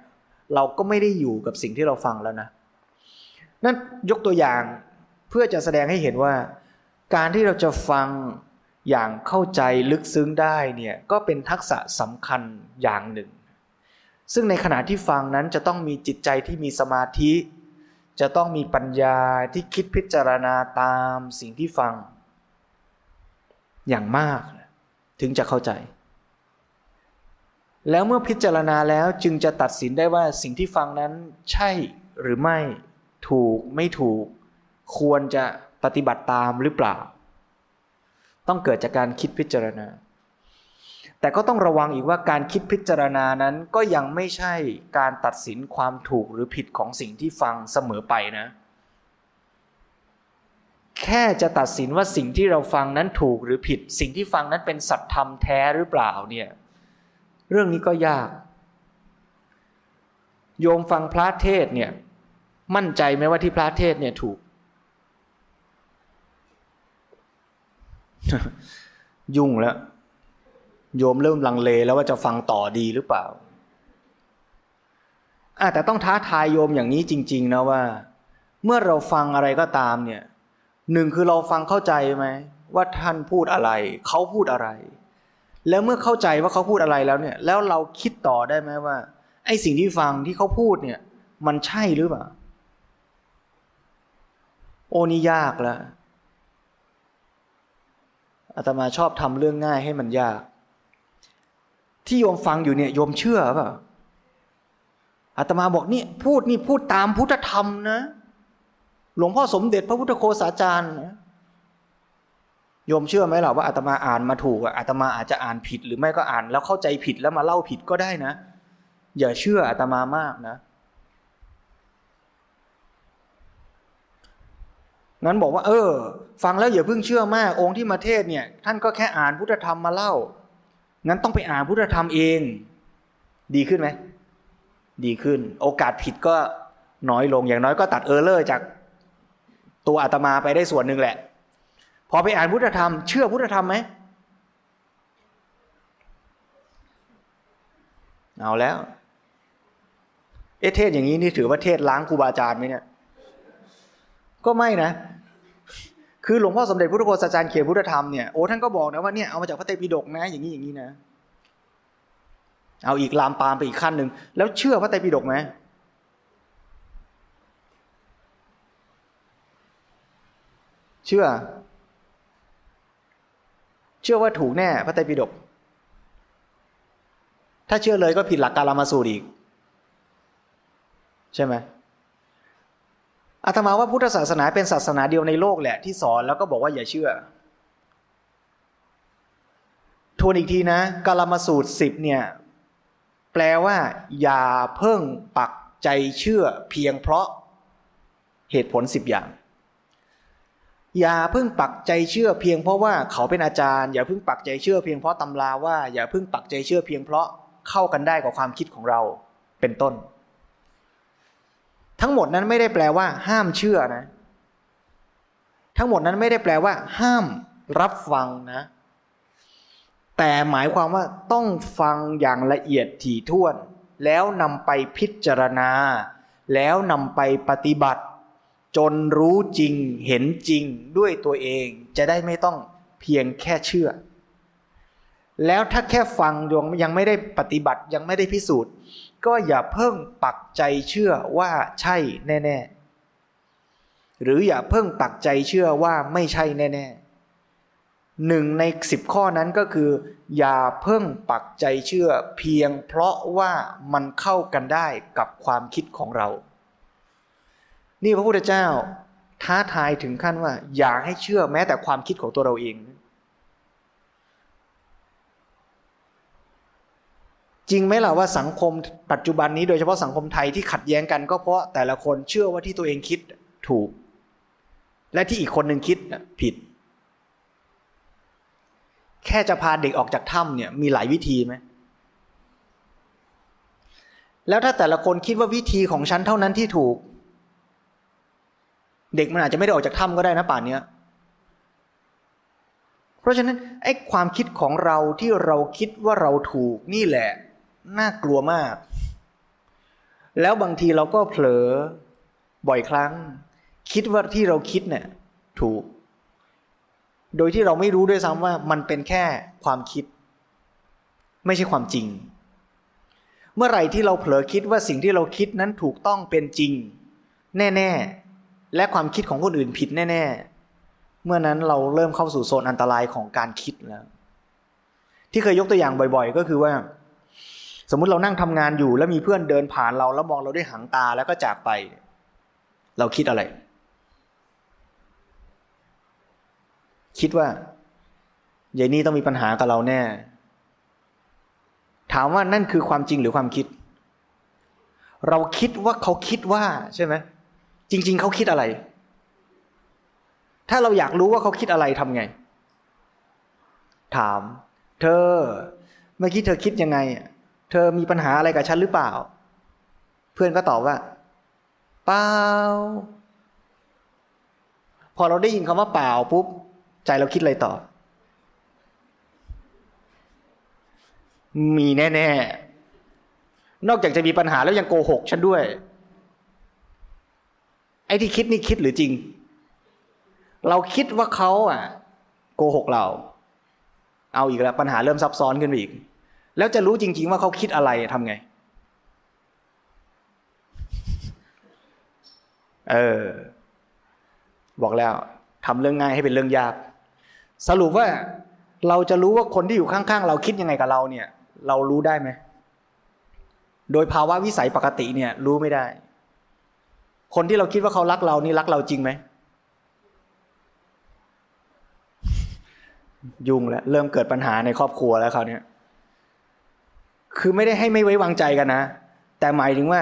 เราก็ไม่ได้อยู่กับสิ่งที่เราฟังแล้วนะนั่นยกตัวอย่าง เพื่อจะแสดงให้เห็นว่า การที่เราจะฟังอย่างเข้าใจลึกซึ้งได้เนี่ยก็เป็นทักษะสำคัญอย่างหนึ่ง ซึ่งในขณะที่ฟังนั้นจะต้องมีจิตใจที่มีสมาธิ จะต้องมีปัญญาที่คิดพิจารณาตามสิ่งที่ฟัง อย่างมากถึงจะเข้าใจ แล้วเมื่อพิจารณาแล้วจึงจะตัดสินได้ว่าสิ่งที่ฟังนั้นใช่หรือไม่ถูกไม่ถูก ควรจะปฏิบัติตามหรือเปล่า ต้องเกิดจากการคิดพิจารณา แต่ก็ต้องระวังอีกว่าการคิดพิจารณานั้นก็ยังไม่ใช่การตัดสินความถูกหรือผิดของสิ่งที่ฟังเสมอไปนะ แค่จะตัดสินว่าสิ่งที่เราฟังนั้นถูกหรือผิด สิ่งที่ฟังนั้นเป็นสัตยธรรมแท้หรือเปล่าเนี่ยเรื่องนี้ก็ยาก โยมฟังพระเทศเนี่ยมั่นใจไหมว่าที่พระเทศเนี่ยถูก ยุ่งแล้ว โยมเริ่มลังเลแล้วว่าจะฟังต่อดีหรือเปล่าอาแต่ต้องท้าทายโยมอย่างนี้จริง ๆ นะว่า เมื่อเราฟังอะไรก็ตามเนี่ยหนึ่งคือเราฟังเข้าใจไหมว่าท่านพูดอะไร เขาพูดอะไร แล้วเมื่อเข้าใจว่าเขาพูดอะไรแล้วเนี่ย แล้วเราคิดต่อได้ไหมว่า ไอ้สิ่งที่ฟังที่เขาพูดเนี่ย มันใช่หรือเปล่า โอนี่ยากแล้ว อาตมาชอบทำเรื่องง่ายให้มันยาก ที่โยมฟังอยู่เนี่ยโยมเชื่อป่ะอาตมาบอกนี่พูดนี่พูดตามพุทธธรรมนะ หลวงพ่อสมเด็จพระพุทธโฆษาจารย์นะโยมเชื่อไหมล่ะว่าอาตมาอ่านมาถูกอาตมาอาจจะอ่านผิด หรือไม่ก็อ่านแล้วเข้าใจผิดแล้วมาเล่าผิดก็ได้นะ อย่าเชื่ออาตมามากนะ งั้นบอกว่า เออ ฟังแล้วอย่าเพิ่งเชื่อมากองค์ที่มาเทศเนี่ย ท่านก็แค่อ่านพุทธธรรมมาเล่า งั้นต้องไปอ่านพุทธธรรมเอง ดีขึ้นไหม ดีขึ้น โอกาสผิดก็น้อยลงอย่างน้อยก็ตัดเออร์เลอร์จากตัวอาตมาไปได้ส่วนหนึ่งแหละ พอไปอ่านพุทธธรรม เชื่อพุทธธรรมไหมเอาแล้ว เอเทศอย่างนี้นี่ถือว่าเทศล้างครูบาอาจารย์ไหมเนี่ย ก็ไม่นะ คือหลวงพ่อสมเด็จพุทธโฆษาจารย์เขียนพุทธธรรมเนี่ยโอ้ท่านก็บอกนะว่าเนี่ยเอามาจากพระเตปิฎกนะอย่างนี้อย่างนี้นะ เอาอีกลามปามไปอีกขั้นหนึ่งแล้วเชื่อพระไตปิฎกไหมเชื่อ เชื่อว่าถูกแน่พระไตรปิฎกถ้าเชื่อเลยก็ผิดหลักการามาสูตรอีก ใช่ไหม อาตมาว่าพุทธศาสนาเป็นศาสนาเดียวในโลกแหละที่สอนแล้วก็บอกว่าอย่าเชื่อ ทวนอีกทีนะกาลมาสูตรสิบเนี่ย แปลว่า อย่าเพิ่งปักใจเชื่อเพียงเพราะเหตุผลสิบอย่าง อย่าเพิ่งปักใจเชื่อเพียงเพราะว่าเขาเป็นอาจารย์อย่าเพิ่งปักใจเชื่อเพียงเพราะตำราว่าอย่าเพิ่งปักใจเชื่อเพียงเพราะเข้ากันได้กับความคิดของเราเป็นต้น ทั้งหมดนั้นไม่ได้แปลว่า ห้ามเชื่อนะ ทั้งหมดนั้นไม่ได้แปลว่า ห้ามรับฟังนะ แต่หมายความว่าต้องฟังอย่างละเอียดถี่ถ้วน แล้วนำไปพิจารณา แล้วนำไปปฏิบัติ จนรู้จริงเห็นจริงด้วยตัวเองจะได้ไม่ต้องเพียงแค่เชื่อ แล้วถ้าแค่ฟังยังไม่ได้ปฏิบัติยังไม่ได้พิสูจน์ ก็อย่าเพิ่งปักใจเชื่อว่าใช่แน่ๆ หรืออย่าเพิ่งปักใจเชื่อว่าไม่ใช่แน่ๆหนึ่งในสิบข้อนั้นก็คือ อย่าเพิ่งปักใจเชื่อเพียงเพราะว่ามันเข้ากันได้กับความคิดของเรา นี่พระพุทธเจ้าท้าทายถึงขั้นว่า อย่าให้เชื่อแม้แต่ความคิดของตัวเราเอง จริงไหมล่ะว่าสังคมปัจจุบันนี้โดยเฉพาะสังคมไทยที่ขัดแย้งกันก็เพราะแต่ละคนเชื่อว่าที่ตัวเองคิดถูก และที่อีกคนหนึ่งคิดผิด แค่จะพาเด็กออกจากถ้ำเนี่ยมีหลายวิธีไหมแล้วถ้าแต่ละคนคิดว่าวิธีของฉันเท่านั้นที่ถูก เด็กมันอาจจะไม่ได้ออกจากถ้ำก็ได้นะป่านเนี้ยเพราะฉะนั้นไอ้ความคิดของเราที่เราคิดว่าเราถูกนี่แหละ น่ากลัวมาก แล้วบางทีเราก็เผลอบ่อยครั้ง คิดว่าที่เราคิดเนี่ยถูก โดยที่เราไม่รู้ด้วยซ้ำว่ามันเป็นแค่ความคิด ไม่ใช่ความจริง เมื่อไหร่ที่เราเผลอคิดว่าสิ่งที่เราคิดนั้นถูกต้องเป็นจริง แน่ๆ และความคิดของคนอื่นผิดแน่ ๆ เมื่อนั้นเราเริ่มเข้าสู่โซนอันตรายของการคิดแล้ว ที่เคยยกตัวอย่างบ่อย ๆ ก็คือว่า สมมุติเรานั่งทำงานอยู่ แล้วมีเพื่อนเดินผ่านเราแล้วมองเราด้วยหางตาแล้วก็จากไป เราคิดอะไร คิดว่ายายนี่ต้องมีปัญหากับเราแน่ ถามว่านั่นคือความจริงหรือความคิด เราคิดว่าเขาคิดว่าใช่ไหมจริง ๆ เขาคิดอะไร ถ้าเราอยากรู้ว่าเขาคิดอะไรทำไง ถาม เธอ เมื่อกี้เธอคิดยังไง เธอมีปัญหาอะไรกับฉันหรือเปล่า เพื่อนก็ตอบว่า เปล่า พอเราได้ยินคำว่าเปล่าปุ๊บ ใจเราคิดอะไรต่อ มีแน่ ๆ นอกจากจะมีปัญหาแล้วยังโกหกฉันด้วย ไอ้ที่คิดนี่คิดหรือจริง เราคิดว่าเขาอะ โกหกเรา เอาอีกแล้วปัญหาเริ่มซับซ้อนขึ้นไปอีก แล้วจะรู้จริง ๆ ว่าเขาคิดอะไรทำไง เออ บอกแล้วทำเรื่องง่ายให้เป็นเรื่องยาก สรุปว่าเราจะรู้ว่าคนที่อยู่ข้างๆ เราคิดยังไงกับเราเนี่ย เรารู้ได้ไหม โดยภาวะวิสัยปกติเนี่ย รู้ไม่ได้ คนที่เราคิดว่าเขารักเรานี่รักเราจริงไหมยุ่งแล้วเริ่มเกิดปัญหาในครอบครัวแล้วเขาเนี่ย คือไม่ได้ให้ไม่ไว้วางใจกันนะ แต่หมายถึงว่า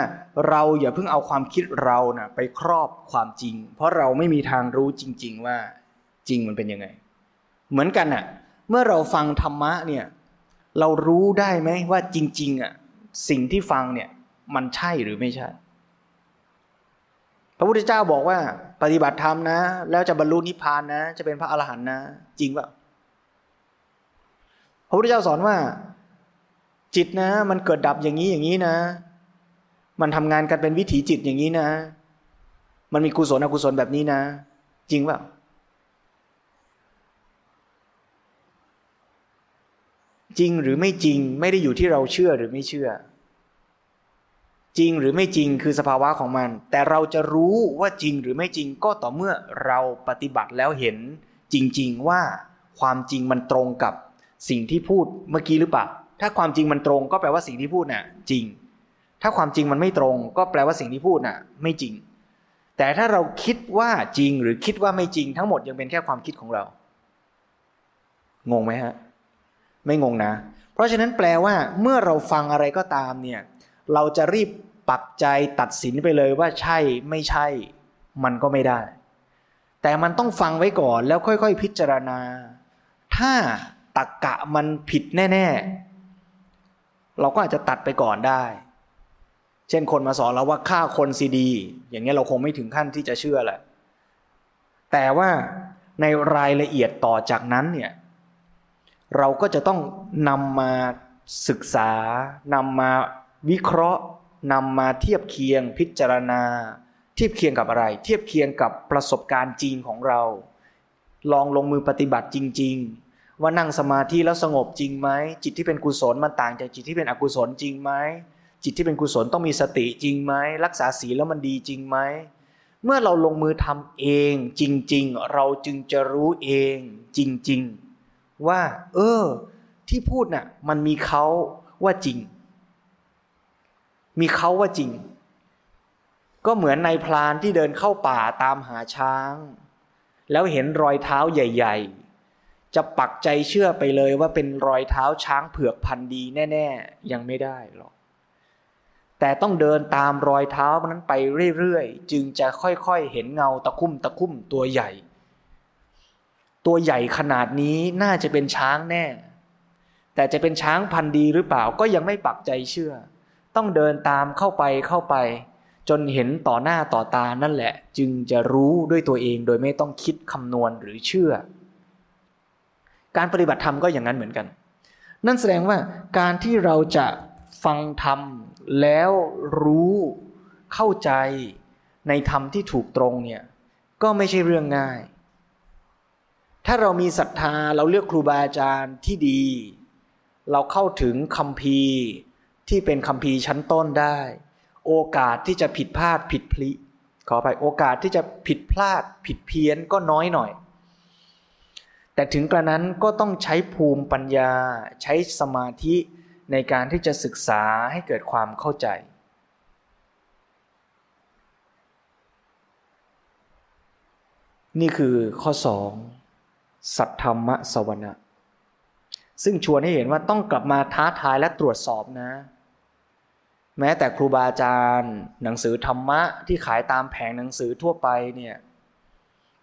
เราอย่าเพิ่งเอาความคิดเรานะ่ะไปครอบความจริง เพราะเราไม่มีทางรู้จริง ๆ ว่าจริงมันเป็นยังไง เหมือนกันอะ่ะ เมื่อเราฟังธรรมะเนี่ย เรารู้ได้ไหมว่าจริง ๆอะ่ะสิ่งที่ฟังเนี่ยมันใช่หรือไม่ใช่ พระพุทธเจ้าบอกว่า ปฏิบัติธรรมนะ แล้วจะบรรลุนิพพานนะ จะเป็นพระอรหันต์นะ จริงเปล่าพระพุทธเจ้าสอนว่า จิตนะ มันเกิดดับอย่างนี้อย่างนี้นะ มันทำงานกันเป็นวิถีจิตอย่างนี้นะ มันมีกุศลอกุศลแบบนี้นะ จริงเปล่าจริงหรือไม่จริงไม่ได้อยู่ที่เราเชื่อหรือไม่เชื่อ จริงหรือไม่จริงคือสภาวะของมัน แต่เราจะรู้ว่าจริงหรือไม่จริงก็ต่อเมื่อเราปฏิบัติแล้วเห็นจริง ๆ ว่าความจริงมันตรงกับสิ่งที่พูดเมื่อกี้หรือเปล่า ถ้าความจริงมันตรงก็แปลว่าสิ่งที่พูดน่ะ จริง ถ้าความจริงมันไม่ตรง ก็แปลว่าสิ่งที่พูดน่ะ ไม่จริง แต่ถ้าเราคิดว่าจริงหรือคิดว่าไม่จริง ทั้งหมดยังเป็นแค่ความคิดของเรา งงไหมฮะ ไม่งงนะ เพราะฉะนั้นแปลว่า เมื่อเราฟังอะไรก็ตามเนี่ย เราจะรีบปักใจตัดสินไปเลยว่าใช่ไม่ใช่ มันก็ไม่ได้ แต่มันต้องฟังไว้ก่อนแล้วค่อย ๆ พิจารณา ถ้าตักกะมันผิดแน่ ๆ เราก็อาจจะตัดไปก่อนได้ เช่นคนมาสอนเราว่าฆ่าคนซีดี อย่างเงี้ยเราคงไม่ถึงขั้นที่จะเชื่อแหละ แต่ว่าในรายละเอียดต่อจากนั้นเนี่ยเราก็จะต้องนำมาศึกษานำมาวิเคราะห์นำมาเทียบเคียงพิจารณา เทียบเคียงกับอะไร เทียบเคียงกับประสบการณ์จริงของเรา ลองลงมือปฏิบัติจริง ๆ ว่านั่งสมาธิแล้วสงบจริงไหมจิตที่เป็นกุศลมันต่างจากจิตที่เป็นอกุศลจริงไหมจิตที่เป็นกุศลต้องมีสติจริงไหมรักษาศีลแล้วมันดีจริงไหมเมื่อเราลงมือทำเองจริง ๆ เราจึงจะรู้เองจริง ๆ ว่า เออ ที่พูดน่ะมันมีเขาว่าจริง มีเขาว่าจริง ก็เหมือนในพรานที่เดินเข้าป่าตามหาช้าง แล้วเห็นรอยเท้าใหญ่ ๆ จะปักใจเชื่อไปเลยว่าเป็นรอยเท้าช้างเผือกพันธีแน่ ๆ ยังไม่ได้หรอก แต่ต้องเดินตามรอยเท้านั้นไปเรื่อยๆ จึงจะค่อยๆ เห็นเงาตะคุ่มตะคุ่มตัวใหญ่ ตัวใหญ่ขนาดนี้น่าจะเป็นช้างแน่ แต่จะเป็นช้างพันธีหรือเปล่าก็ยังไม่ปักใจเชื่อ ต้องเดินตามเข้าไปเข้าไป จนเห็นต่อหน้าต่อตานั่นแหละ จึงจะรู้ด้วยตัวเองโดยไม่ต้องคิดคำนวณหรือเชื่อ การปฏิบัติธรรมก็อย่างนั้นเหมือนกัน นั่นแสดงว่าการที่เราจะฟังธรรมแล้วรู้เข้าใจในธรรมที่ถูกตรงเนี่ยก็ไม่ใช่เรื่องง่าย ถ้าเรามีศรัทธาเราเลือกครูบาอาจารย์ที่ดี เราเข้าถึงคำพีที่เป็นคำพีชั้นต้นได้ โอกาสที่จะผิดพลาดผิดพลิขอไปโอกาสที่จะผิดพลาดผิดเพี้ยนก็น้อยหน่อย แต่ถึงกระนั้นก็ต้องใช้ภูมิปัญญา ใช้สมาธิในการที่จะศึกษาให้เกิดความเข้าใจ นี่คือข้อสองสัทธรรมสวนะซึ่งชวนให้เห็นว่าต้องกลับมาท้าทายและตรวจสอบนะ แม้แต่ครูบาอาจารย์ หนังสือธรรมะที่ขายตามแผงหนังสือทั่วไปเนี่ย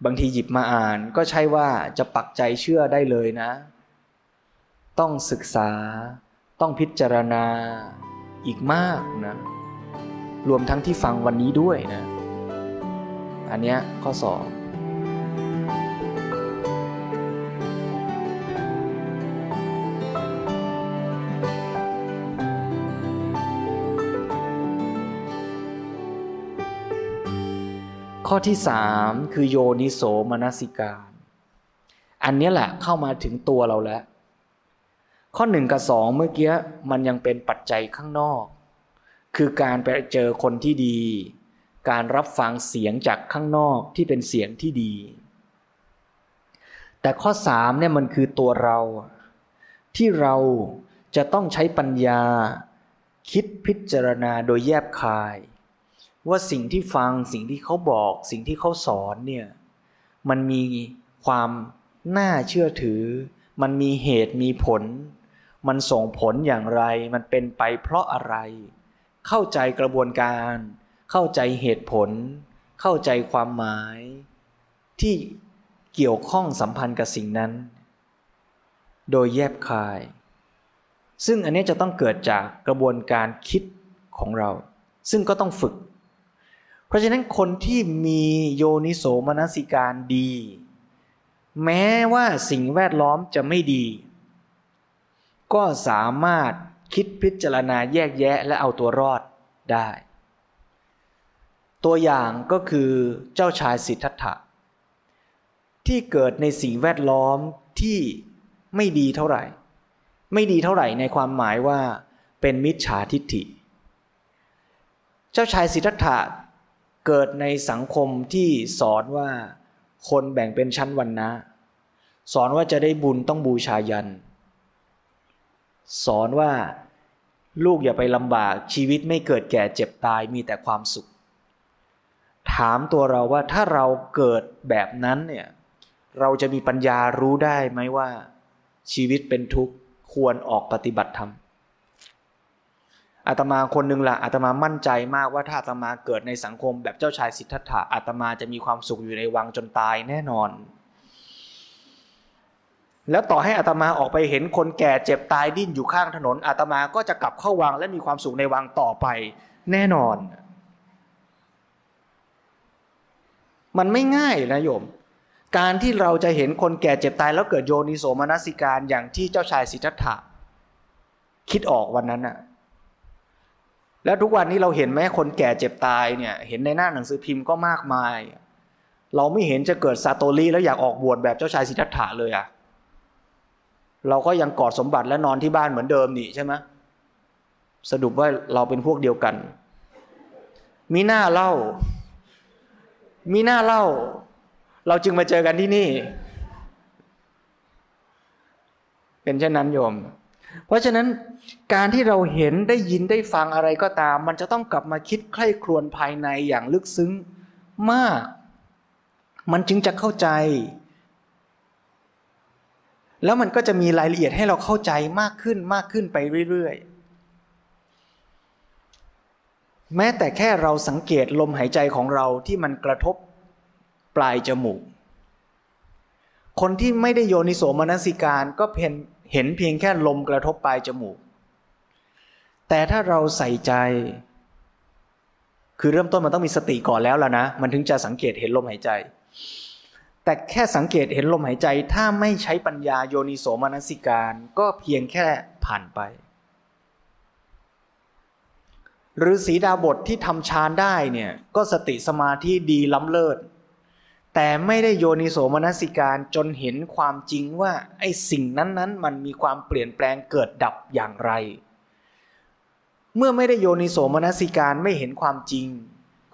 บางทีหยิบมาอ่านก็ใช่ว่าจะปักใจเชื่อได้เลยนะ ต้องศึกษา ต้องพิจารณาอีกมากนะ รวมทั้งที่ฟังวันนี้ด้วยนะ อันนี้ข้อสอง ข้อที่สามคือโยนิโสมนสิการ อันนี้แหละเข้ามาถึงตัวเราแล้ว ข้อหนึ่งกับสองเมื่อกี้มันยังเป็นปัจจัยข้างนอก คือการไปเจอคนที่ดี การรับฟังเสียงจากข้างนอกที่เป็นเสียงที่ดี แต่ข้อสามเนี่ยมันคือตัวเรา ที่เราจะต้องใช้ปัญญา คิดพิจารณาโดยแยบคาย ว่าสิ่งที่ฟังสิ่งที่เขาบอกสิ่งที่เขาสอนเนี่ยมันมีความน่าเชื่อถือ มันมีเหตุมีผล มันส่งผลอย่างไร มันเป็นไปเพราะอะไร เข้าใจกระบวนการ เข้าใจเหตุผล เข้าใจความหมาย ที่เกี่ยวข้องสัมพันธ์กับสิ่งนั้น โดยแยบคาย ซึ่งอันนี้จะต้องเกิดจากกระบวนการคิดของเรา ซึ่งก็ต้องฝึก ราะฉะนั้นคนที่มีโยนิโสมนสิการดี แม้ว่าสิ่งแวดล้อมจะไม่ดี ก็สามารถคิดพิจารณาแยกแยะและเอาตัวรอดได้ ตัวอย่างก็คือเจ้าชายสิทธัตถะ ที่เกิดในสิ่งแวดล้อมที่ไม่ดีเท่าไหร่ ไม่ดีเท่าไหร่ในความหมายว่าเป็นมิจฉาทิฏฐิ เจ้าชายสิทธัตถะ เกิดในสังคมที่สอนว่าคนแบ่งเป็นชั้นวันนะ สอนว่าจะได้บุญต้องบูชายัน สอนว่าลูกอย่าไปลำบากชีวิตไม่เกิดแก่เจ็บตายมีแต่ความสุข ถามตัวเราว่าถ้าเราเกิดแบบนั้นเนี่ยเราจะมีปัญญารู้ได้ไหมว่า ชีวิตเป็นทุกข์ควรออกปฏิบัติธรรม อาตมาคนหนึ่งละอาตมามั่นใจมากว่าถ้าอาตมาเกิดในสังคมแบบเจ้าชายสิทธัตถะอาตมาจะมีความสุขอยู่ในวังจนตายแน่นอน แล้วต่อให้อาตมาออกไปเห็นคนแก่เจ็บตายดิ้นอยู่ข้างถนนอาตมาก็จะกลับเข้าวังและมีความสุขในวังต่อไปแน่นอน มันไม่ง่ายนะโยม การที่เราจะเห็นคนแก่เจ็บตายแล้วเกิดโยนิโสมนสิการอย่างที่เจ้าชายสิทธัตถะคิดออกวันนั้นน่ะ แล้วทุกวันนี้เราเห็นไหมคนแก่เจ็บตายเนี่ยเห็นในหน้าหนังสือพิมพ์ก็มากมาย เราไม่เห็นจะเกิดซาโตลีแล้วอยากออกบวชแบบเจ้าชายสิทธัตถะเลยอะเราก็ยังกอดสมบัติและนอนที่บ้านเหมือนเดิมนี่ใช่ไหมสรุปว่าเราเป็นพวกเดียวกัน มีหน้าเล่า มีหน้าเล่า เราจึงมาเจอกันที่นี่ เป็นเช่นนั้นโยม เพราะฉะนั้นการที่เราเห็นได้ยินได้ฟังอะไรก็ตาม มันจะต้องกลับมาคิดใคร่ครวญภายในอย่างลึกซึ้งมาก มันจึงจะเข้าใจ แล้วมันก็จะมีรายละเอียดให้เราเข้าใจมากขึ้นมากขึ้นไปเรื่อยๆ แม้แต่แค่เราสังเกตลมหายใจของเราที่มันกระทบปลายจมูก คนที่ไม่ได้โยนิโสมนสิการก็เพียง เห็นเพียงแค่ลมกระทบปลายจมูก แต่ถ้าเราใส่ใจ คือเริ่มต้นมันต้องมีสติก่อนแล้วล่ะนะ มันถึงจะสังเกตเห็นลมหายใจ แต่แค่สังเกตเห็นลมหายใจ ถ้าไม่ใช้ปัญญาโยนิโสมนสิการ ก็เพียงแค่ผ่านไปหรือสีดาบทที่ทำฌานได้เนี่ย ก็สติสมาธิดีล้ำเลิศ แต่ไม่ได้โยนิโสมนสิการจนเห็นความจริงว่าไอ้สิ่งนั้นๆ มันมีความเปลี่ยนแปลงเกิดดับอย่างไร เมื่อไม่ได้โยนิโสมนสิการไม่เห็นความจริง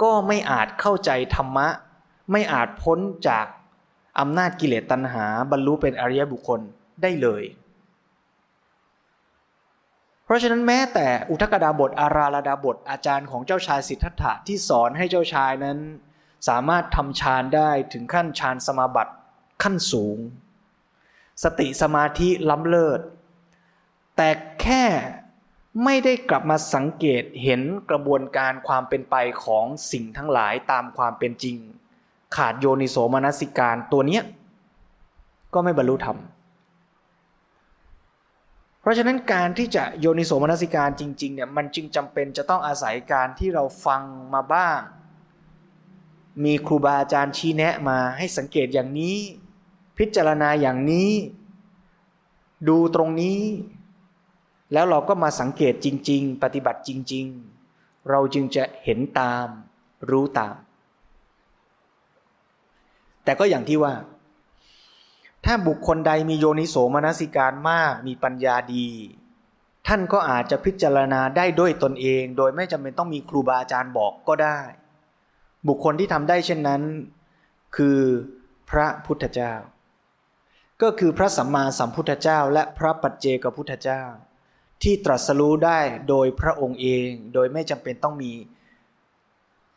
ก็ไม่อาจเข้าใจธรรมะ ไม่อาจพ้นจากอำนาจกิเลสตัณหา บรรลุเป็นอริยบุคคลได้เลย เพราะฉะนั้นแม้แต่อุทกดาบทอาราลดาบทอาจารย์ของเจ้าชายสิทธัตถะที่สอนให้เจ้าชายนั้น สามารถทำฌานได้ถึงขั้นฌานสมาบัติขั้นสูง สติสมาธิล้ำเลิศ แต่แค่ไม่ได้กลับมาสังเกตเห็นกระบวนการความเป็นไปของสิ่งทั้งหลายตามความเป็นจริง ขาดโยนิโสมนสิการตัวเนี้ยก็ไม่บรรลุธรรม เพราะฉะนั้นการที่จะโยนิโสมนสิการจริงๆเนี่ยมันจึงจำเป็นจะต้องอาศัยการที่เราฟังมาบ้าง มีครูบาอาจารย์ชี้แนะมาให้สังเกตอย่างนี้ พิจารณาอย่างนี้ ดูตรงนี้ แล้วเราก็มาสังเกตจริง ๆ ปฏิบัติจริง ๆ เราจึงจะเห็นตาม รู้ตาม แต่ก็อย่างที่ว่า ถ้าบุคคลใดมีโยนิโสมนสิการมาก มีปัญญาดี ท่านก็อาจจะพิจารณาได้ด้วยตนเอง โดยไม่จำเป็นต้องมีครูบาอาจารย์บอกก็ได้ บุคคลที่ทำได้เช่นนั้น คือพระพุทธเจ้า ก็คือพระสัมมาสัมพุทธเจ้า และพระปัจเจกพุทธเจ้า ที่ตรัสรู้ได้โดยพระองค์เองโดยไม่จำเป็นต้องมี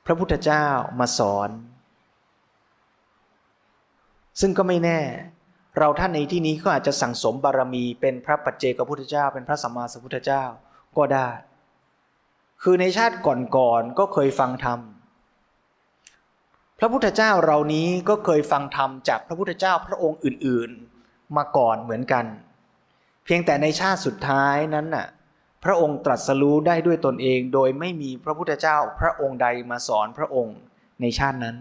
พระพุทธเจ้ามาสอน ซึ่งก็ไม่แน่ เราท่านในที่นี้ก็อาจจะสั่งสมบารมี เป็นพระปัจเจกพุทธเจ้า เป็นพระสัมมาสัมพุทธเจ้าก็ได้ คือในชาติก่อนๆก็เคยฟังธรรม ระพุทธเจ้าเรานี้ก็เคยฟังธรรมจากพระพุทธเจ้าพระองค์อื่นๆ มาก่อนเหมือนกัน เพียงแต่ในชาติสุดท้ายนั้นน่ะพระองค์ตรัสรู้ได้ด้วยตนเอง โดยไม่มีพระพุทธเจ้าพระองค์ใดมาสอนพระองค์ในชาตินั้น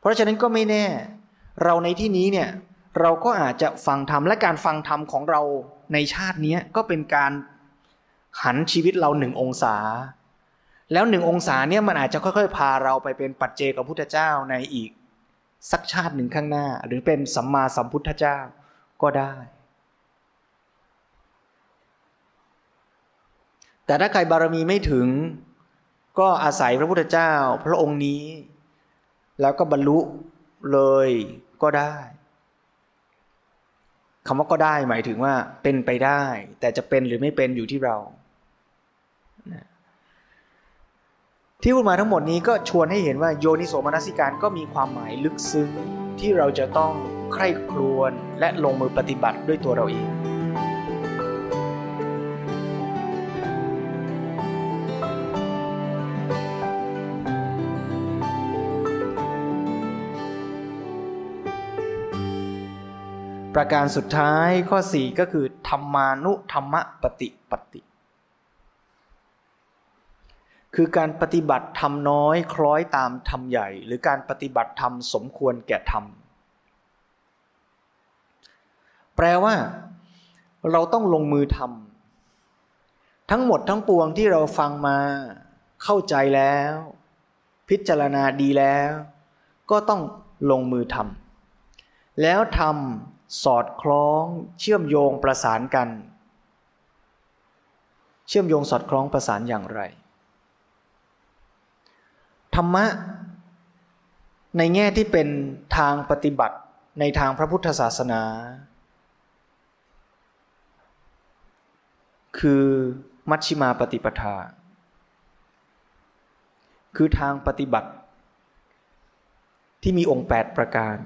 เพราะฉะนั้นก็ไม่แน่ เราในที่นี้เนี่ยเราก็อาจจะฟังธรรมและการฟังธรรมของเราในชาตินี้ก็เป็นการหันชีวิตเราหนึ่งองศา แล้วหนึ่งองศาเนี่ยมันอาจจะค่อยๆ พาเราไปเป็นปัจเจกพุทธเจ้าในอีก สักชาติหนึ่งข้างหน้า หรือเป็นสัมมาสัมพุทธเจ้าก็ได้ แต่ถ้าใครบารมีไม่ถึง ก็อาศัยพระพุทธเจ้า พระองค์นี้ แล้วก็บรรลุเลยก็ได้คำว่าก็ได้หมายถึงว่าเป็นไปได้ แต่จะเป็นหรือไม่เป็นอยู่ที่เรา ที่พูดมาทั้งหมดนี้ก็ชวนให้เห็นว่าโยนิโสมนสิการก็มีความหมายลึกซึ้งที่เราจะต้องใคร่ครวญและลงมือปฏิบัติด้วยตัวเราเอง ประการสุดท้ายข้อ 4 ก็คือธรรมานุธรรมปฏิปฏิ คือการปฏิบัติทำน้อยคล้อยตามทำใหญ่ หรือการปฏิบัติทำสมควรแก่ทำแปลว่า เราต้องลงมือทำทั้งหมดทั้งปวงที่เราฟังมา เข้าใจแล้ว พิจารณาดีแล้ว ก็ต้องลงมือทำแล้วทำสอดคล้องเชื่อมโยงประสานกัน เชื่อมโยงสอดคล้องประสานอย่างไร ธรรมะ ในแง่ที่เป็นทางปฏิบัติในทางพระพุทธศาสนา คือมัชชิมาปฏิปทา คือทางปฏิบัติ ที่มีองค์ 8 ประการ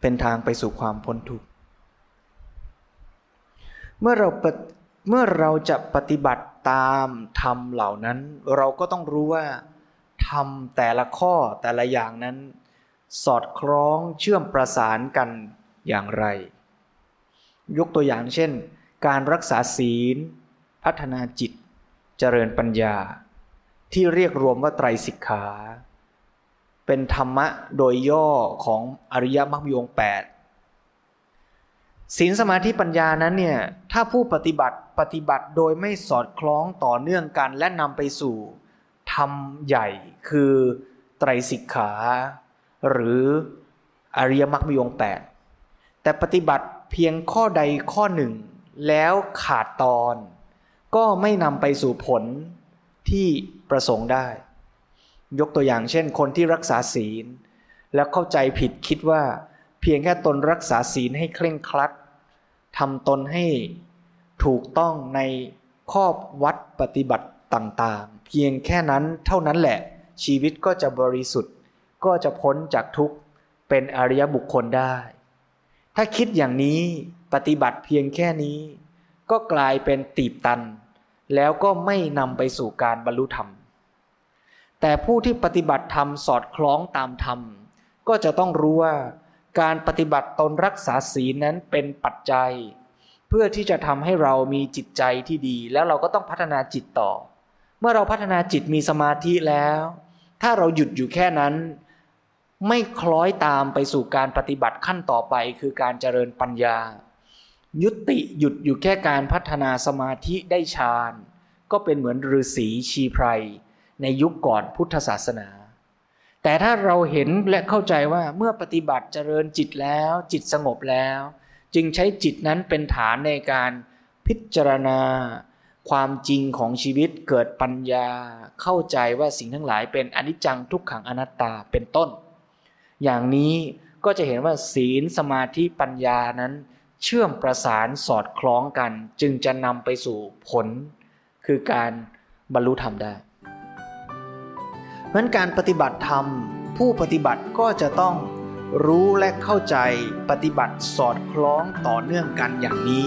เป็นทางไปสู่ความพ้นทุกข์เมื่อเราเมื่อเราจะปฏิบัติตามธรรมเหล่านั้น เราก็ต้องรู้ว่า ธรรมแต่ละข้อแต่ละอย่างนั้น สอดคล้องเชื่อมประสานกันอย่างไร ยกตัวอย่างเช่น การรักษาศีล พัฒนาจิต เจริญปัญญา ที่เรียกรวมว่าไตรสิกขา เป็นธรรมะโดยย่อของอริยมรรคมีองค์8ศีลสมาธิปัญญานั้นเนี่ยถ้าผู้ปฏิบัติปฏิบัติโดยไม่สอดคล้องต่อเนื่องกันและนำไปสู่ รมใหญ่คือไตรสิกขา หรืออริยมรรคมีองค์แปดแต่ปฏิบัติเพียงข้อใดข้อหนึ่ง แล้วขาดตอน ก็ไม่นำไปสู่ผลที่ประสงค์ได้ ยกตัวอย่างเช่นคนที่รักษาศีล แล้วเข้าใจผิดคิดว่า เพียงแค่ตนรักษาศีลให้เคร่งครัดทำตนให้ถูกต้องในข้อวัดปฏิบัติต่าง เพียงแค่นั้นเท่านั้นแหละ ชีวิตก็จะบริสุทธิ์ ก็จะพ้นจากทุกข์เป็นอริยบุคคลได้ ถ้าคิดอย่างนี้ปฏิบัติเพียงแค่นี้ ก็กลายเป็นตีบตัน แล้วก็ไม่นำไปสู่การบรรลุธรรม แต่ผู้ที่ปฏิบัติธรรมสอดคล้องตามธรรม ก็จะต้องรู้ว่าการปฏิบัติตนรักษาศีลนั้นเป็นปัจจัย เพื่อที่จะทำให้เรามีจิตใจที่ดี แล้วเราก็ต้องพัฒนาจิตต่อ เมื่อเราพัฒนาจิตมีสมาธิแล้ว ถ้าเราหยุดอยู่แค่นั้น ไม่คล้อยตามไปสู่การปฏิบัติขั้นต่อไปคือการเจริญปัญญา ยุติหยุดอยู่แค่การพัฒนาสมาธิได้ฌานก็เป็นเหมือนฤาษีชีไพรในยุคก่อนพุทธศาสนา แต่ถ้าเราเห็นและเข้าใจว่าเมื่อปฏิบัติเจริญจิตแล้ว จิตสงบแล้ว จึงใช้จิตนั้นเป็นฐานในการพิจารณา ความจริงของชีวิตเกิดปัญญาเข้าใจว่าสิ่งทั้งหลายเป็นอนิจจังทุกขังอนัตตาเป็นต้น อย่างนี้ก็จะเห็นว่าศีลสมาธิปัญญานั้น เชื่อมประสานสอดคล้องกัน จึงจะนำไปสู่ผล คือการบรรลุธรรมได้ เพราะการปฏิบัติธรรม ผู้ปฏิบัติก็จะต้องรู้และเข้าใจปฏิบัติสอดคล้องต่อเนื่องกันอย่างนี้